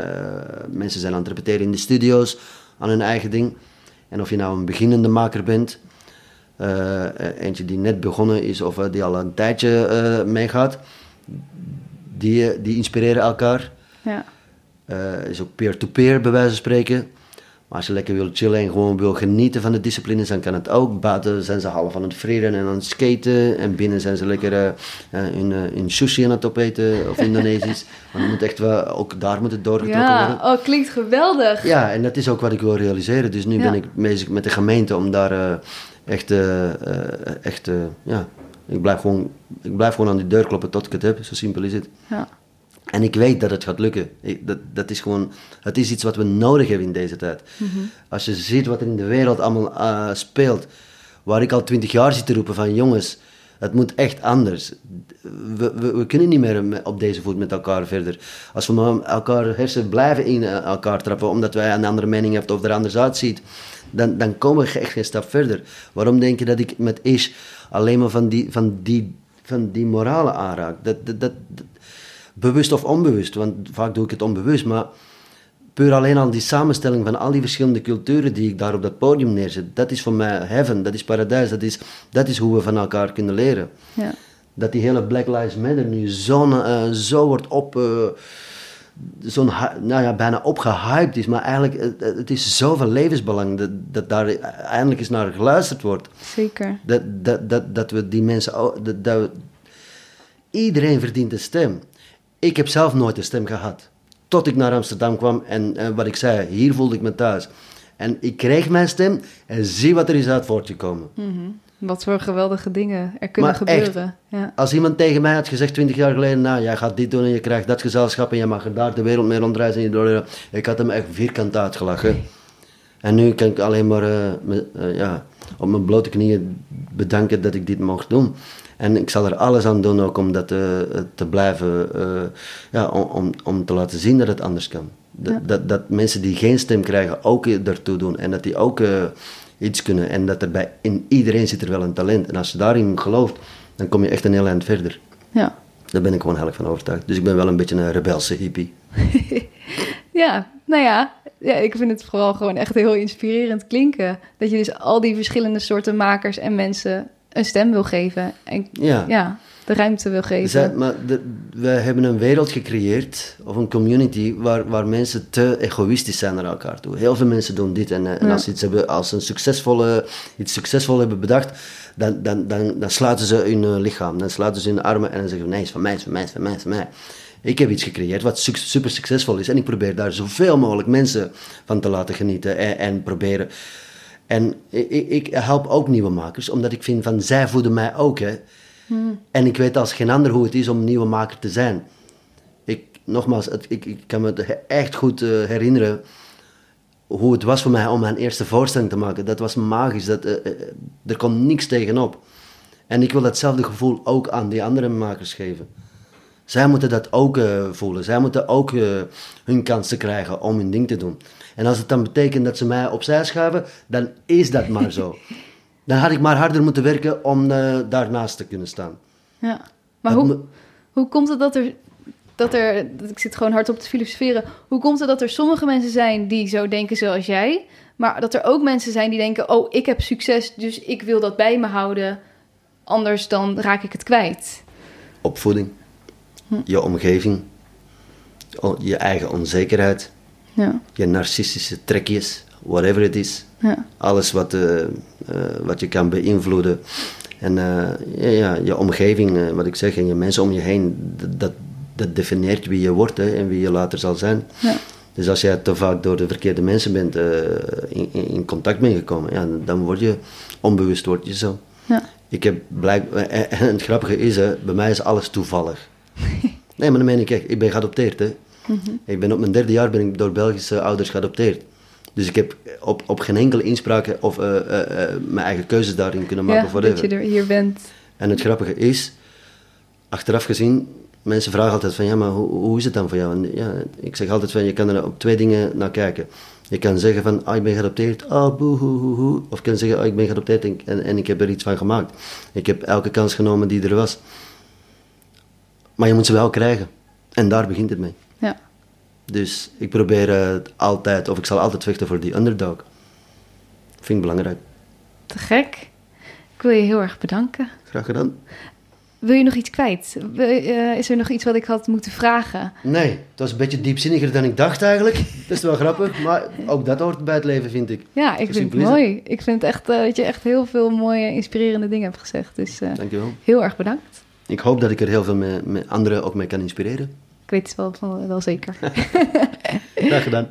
mensen zijn aan het repeteren in de studio's aan hun eigen ding. En of je nou een beginnende maker bent, eh, eentje die net begonnen is of eh, die al een tijdje meegaat, die, die inspireren elkaar. Ja. Is ook peer-to-peer bij wijze van spreken. Maar als je lekker wil chillen en gewoon wil genieten van de disciplines, dan kan het ook. Buiten zijn ze half aan het vreden en aan het skaten. En binnen zijn ze lekker eh, eh, in, eh, in sushi aan het opeten of Indonesisch. maar dan moet echt wel, ook daar moet het doorgetrokken Ja, worden. oh, klinkt geweldig. Ja, en dat is ook wat ik wil realiseren. Dus nu Ja. ben ik bezig met de gemeente om daar eh, echt, echt ja, ik blijf, gewoon, ik blijf gewoon aan die deur kloppen tot ik het heb. Zo simpel is het. Ja. En ik weet dat het gaat lukken. Ik, dat, dat is gewoon, het is iets wat we nodig hebben in deze tijd. Als je ziet wat er in de wereld allemaal eh, speelt, waar ik al twintig jaar zit te roepen van jongens, het moet echt anders. We, we, we kunnen niet meer me- op deze voet met elkaar verder. Als we maar elkaar hersen blijven in eh, elkaar trappen, omdat wij een andere mening hebben of er anders uitziet, dan, dan komen we echt geen stap verder. Waarom denk je dat ik met Ish alleen maar van die, van die, van die moralen aanraak? Dat, dat- bewust of onbewust, want vaak doe ik het onbewust, maar puur alleen al die samenstelling van al die verschillende culturen die ik daar op dat podium neerzet, dat is voor mij heaven, dat is paradijs, dat is, dat is hoe we van elkaar kunnen leren. Ja. Dat die hele Black Lives Matter nu zo, eh, zo wordt op, eh, zo'n, nou ja, bijna opgehyped is, maar eigenlijk, het, het is zoveel levensbelang dat, dat daar eindelijk eens naar geluisterd wordt. Zeker. Dat, dat, dat, dat we die mensen. Dat, dat we- iedereen verdient een stem. Ik heb zelf nooit een stem gehad. Tot ik naar Amsterdam kwam en, en wat ik zei, hier voelde ik me thuis. En ik kreeg mijn stem en zie wat er is uit voortgekomen. Wat voor geweldige dingen er kunnen Maar echt. gebeuren. Ja. Als iemand tegen mij had gezegd 20 jaar geleden, nou jij gaat dit doen en je krijgt dat gezelschap en je mag er daar de wereld mee rondreizen. En je door, ik had hem echt vierkant uitgelachen. En nu kan ik alleen maar eh, me- eh, ja, op mijn blote knieën bedanken dat ik dit mocht doen. En ik zal er alles aan doen ook om dat eh, te blijven, eh, ja, om, om, te laten zien dat het anders kan. Dat, Ja. dat, dat mensen die geen stem krijgen ook ertoe doen en dat die ook eh, iets kunnen. En dat er bij in iedereen zit er wel een talent. En als je daarin gelooft, dan kom je echt een heel eind verder. Ja. Daar ben ik gewoon heel erg van overtuigd. Dus ik ben wel een beetje een rebelse hippie. ja, nou ja. ja, ik vind het vooral gewoon echt heel inspirerend klinken. Dat je dus al die verschillende soorten makers en mensen een stem wil geven. En Ja. ja, de ruimte wil Er geven. zijn- maar de, we hebben een wereld gecreëerd, of een community, waar, waar mensen te egoïstisch zijn naar elkaar toe. Heel veel mensen doen dit. En, eh, en Ja. als ze iets, hebben, als ze een succesvolle, iets succesvol hebben bedacht, dan, dan, dan, dan sluiten ze hun eh, lichaam, dan sluiten ze hun armen en dan zeggen ze, nee, het is van mij, het is van mij, het is van mij, het is van mij. Ik heb iets gecreëerd wat super succesvol is en ik probeer daar zoveel mogelijk mensen van te laten genieten en, en proberen. En ik, ik- help ook nieuwe makers, omdat ik vind van zij voeden mij ook. Hè. En ik weet als geen ander hoe het is om een nieuwe maker te zijn. Ik, nogmaals, het, ik, ik kan me echt goed eh, herinneren hoe het was voor mij om mijn eerste voorstelling te maken. Dat was magisch, dat, eh, eh, er kon niks tegenop. En ik wil datzelfde gevoel ook aan die andere makers geven. Zij moeten dat ook voelen. Zij moeten ook hun kansen krijgen om hun ding te doen. En als het dan betekent dat ze mij opzij schuiven, dan is dat maar zo. Dan had ik maar harder moeten werken om eh, daarnaast te kunnen staan. Ja. Maar hoe, hoe komt het dat er, dat er, ik zit gewoon hard op te filosoferen, hoe komt het dat er sommige mensen zijn die zo denken zoals jij, maar dat er ook mensen zijn die denken, oh, ik heb succes, dus ik wil dat bij me houden, anders dan raak ik het kwijt. opvoeding, je omgeving, Je eigen onzekerheid, Ja. je narcistische trekjes, whatever it is. Ja. Alles wat, eh, eh, wat je kan beïnvloeden. En eh, ja, ja, je omgeving, wat ik zeg, en je mensen om je heen, dat, dat definieert wie je wordt hè, en wie je later zal zijn. Ja. Dus als jij te vaak door de verkeerde mensen bent in, in, contact bent gekomen, ja, dan word je onbewust word je zo. Ja. Ik heb blijk, en en het grappige is, hè, bij mij is alles toevallig. nee, maar dat meen ik echt. Ik ben geadopteerd. Hè. Ik ben op mijn derde jaar ben ik door Belgische ouders geadopteerd. Dus ik heb op, op geen enkele inspraak of eh, eh, eh, mijn eigen keuzes daarin kunnen maken. Ja, of whatever. dat je er hier bent. En het grappige is, achteraf gezien, mensen vragen altijd van ja, maar hoe, hoe is het dan voor jou? En ja, ik zeg altijd van je kan er op twee dingen naar kijken. Je kan zeggen van ah, ik ben geadopteerd, oh boe, hoe, hoe, hoe. Of je kan zeggen oh, ik ben geadopteerd en, en, en ik heb er iets van gemaakt. Ik heb elke kans genomen die er was. Maar je moet ze wel krijgen. En daar begint het mee. Dus ik probeer eh, altijd, of ik zal altijd vechten voor die underdog. Vind ik belangrijk. Te gek. Ik wil je heel erg bedanken. Graag gedaan. Wil je nog iets kwijt? Eh, is er nog iets wat ik had moeten vragen? Nee, het was een beetje diepzinniger dan ik dacht eigenlijk. Dat is wel grappig, maar ook dat hoort bij het leven, vind ik. Ja, ik vind het mooi. Ik vind echt eh, dat je echt heel veel mooie, inspirerende dingen hebt gezegd. Dus Dankjewel. heel erg bedankt. Ik hoop dat ik er heel veel mee, met anderen ook mee kan inspireren. Ik weet het wel, van, wel zeker. Graag gedaan.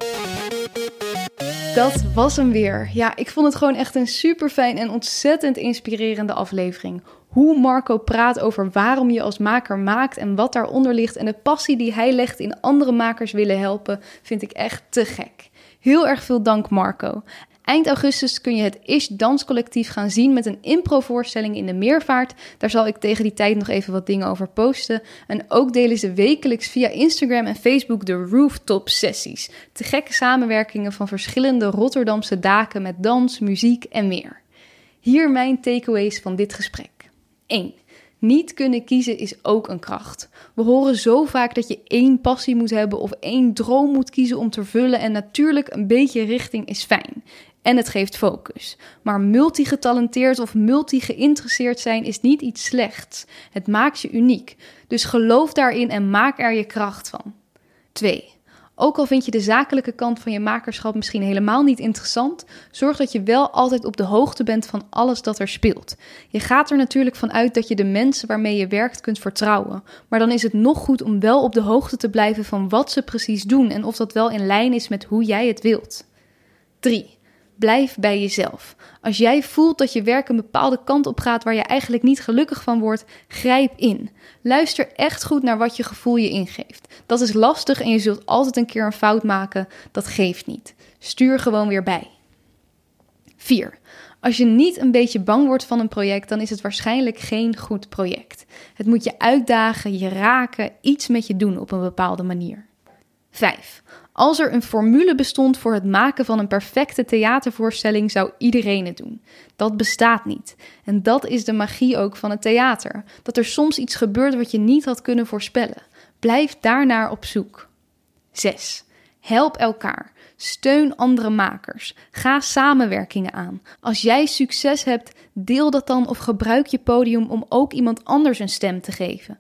Dat was hem weer. Ja, ik vond het gewoon echt een super fijn en ontzettend inspirerende aflevering. Hoe Marco praat over waarom je als maker maakt en wat daaronder ligt en de passie die hij legt in andere makers willen helpen, vind ik echt te gek. Heel erg veel dank Marco. Eind augustus kun je het Ish Danscollectief gaan zien met een improvoorstelling in de Meervaart. Daar zal ik tegen die tijd nog even wat dingen over posten. En ook delen ze wekelijks via Instagram en Facebook de Rooftop Sessies. Te gekke samenwerkingen van verschillende Rotterdamse daken met dans, muziek en meer. Hier mijn takeaways van dit gesprek. 1. Niet kunnen kiezen is ook een kracht. We horen zo vaak dat je één passie moet hebben of één droom moet kiezen om te vullen en natuurlijk een beetje richting is fijn. En het geeft focus. Maar multigetalenteerd of multi-geïnteresseerd zijn is niet iets slechts. Het maakt je uniek. Dus geloof daarin en maak er je kracht van. 2. Ook al vind je de zakelijke kant van je makerschap misschien helemaal niet interessant, zorg dat je wel altijd op de hoogte bent van alles dat er speelt. Je gaat er natuurlijk van uit dat je de mensen waarmee je werkt kunt vertrouwen, maar dan is het nog goed om wel op de hoogte te blijven van wat ze precies doen en of dat wel in lijn is met hoe jij het wilt. 3. Blijf bij jezelf. Als jij voelt dat je werk een bepaalde kant op gaat waar je eigenlijk niet gelukkig van wordt, grijp in. Luister echt goed naar wat je gevoel je ingeeft. Dat is lastig en je zult altijd een keer een fout maken. Dat geeft niet. Stuur gewoon weer bij. 4. Als je niet een beetje bang wordt van een project, dan is het waarschijnlijk geen goed project. Het moet je uitdagen, je raken, iets met je doen op een bepaalde manier. 5. Als er een formule bestond voor het maken van een perfecte theatervoorstelling, zou iedereen het doen. Dat bestaat niet. En dat is de magie ook van het theater: dat er soms iets gebeurt wat je niet had kunnen voorspellen. Blijf daarnaar op zoek. 6. Help elkaar. Steun andere makers. Ga samenwerkingen aan. Als jij succes hebt, deel dat dan of gebruik je podium om ook iemand anders een stem te geven.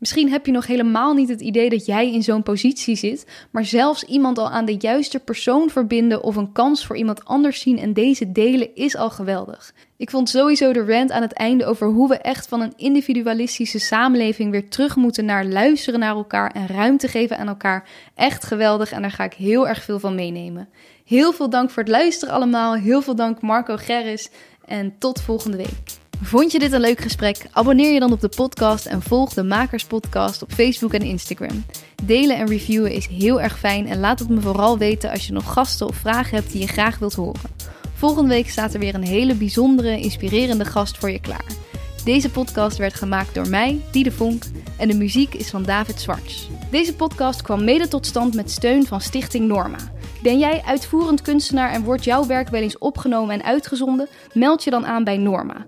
Misschien heb je nog helemaal niet het idee dat jij in zo'n positie zit, maar zelfs iemand al aan de juiste persoon verbinden of een kans voor iemand anders zien en deze delen is al geweldig. Ik vond sowieso de rant aan het einde over hoe we echt van een individualistische samenleving weer terug moeten naar luisteren naar elkaar en ruimte geven aan elkaar echt geweldig en daar ga ik heel erg veel van meenemen. Heel veel dank voor het luisteren allemaal, heel veel dank Marco Gerris en tot volgende week. Vond je dit een leuk gesprek? Abonneer je dan op de podcast en volg de Makers Podcast op Facebook en Instagram. Delen en reviewen is heel erg fijn en laat het me vooral weten als je nog gasten of vragen hebt die je graag wilt horen. Volgende week staat er weer een hele bijzondere, inspirerende gast voor je klaar. Deze podcast werd gemaakt door mij, Diede Vonk, en de muziek is van David Zwarts. Deze podcast kwam mede tot stand met steun van Stichting Norma. Ben jij uitvoerend kunstenaar en wordt jouw werk wel eens opgenomen en uitgezonden? Meld je dan aan bij Norma.